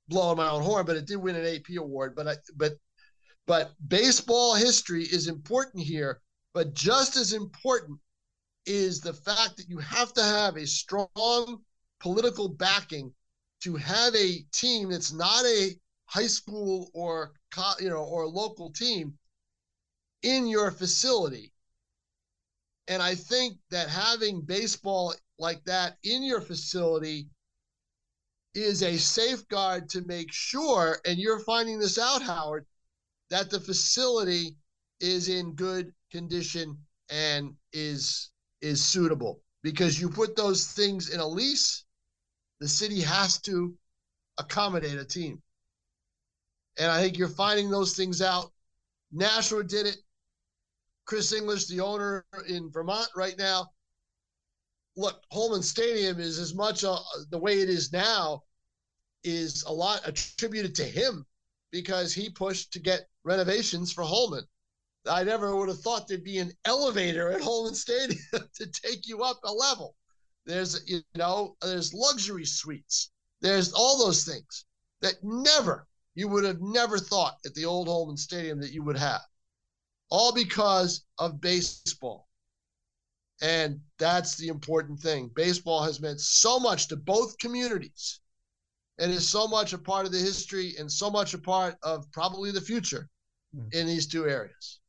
blowing my own horn, but it did win an AP award. But I but but baseball history is important here. But just as important is the fact that you have to have a strong political backing to have a team that's not a high school or you know or local team in your facility and i think that having baseball like that in your facility is a safeguard to make sure and you're finding this out howard that the facility is in good condition and is is suitable because you put those things in a lease, the city has to accommodate a team. And I think you're finding those things out. Nashua did it. Chris English, the owner in Vermont right now. Look, Holman Stadium is as much uh, the way it is now is a lot attributed to him because he pushed to get renovations for Holman. I never would have thought there'd be an elevator at Holman Stadium to take you up a level. There's, you know, there's luxury suites. There's all those things that never, you would have never thought at the old Holman Stadium that you would have. All because of baseball. And that's the important thing. Baseball has meant so much to both communities and is so much a part of the history and so much a part of probably the future hmm. in these two areas.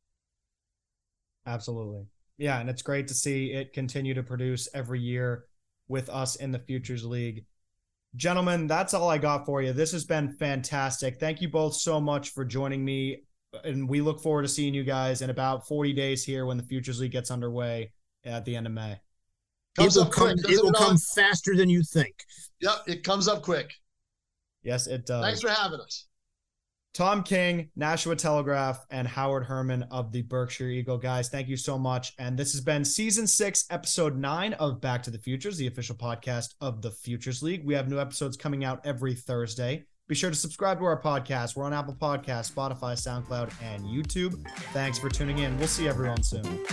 Absolutely. Yeah, and it's great to see it continue to produce every year with us in the Futures League. Gentlemen, that's all I got for you. This has been fantastic. Thank you both so much for joining me. And we look forward to seeing you guys in about 40 days here when the Futures League gets underway at the end of May. Comes it will come, it will come faster than you think. Yep, it comes up quick. Yes, it does. Thanks for having us. Tom King, Nashua Telegraph, and Howard Herman of the Berkshire Eagle. Guys, thank you so much. And this has been season six, episode nine of Back to the Futures, the official podcast of the Futures League. We have new episodes coming out every Thursday. Be sure to subscribe to our podcast. We're on Apple Podcasts, Spotify, SoundCloud, and YouTube. Thanks for tuning in. We'll see everyone soon.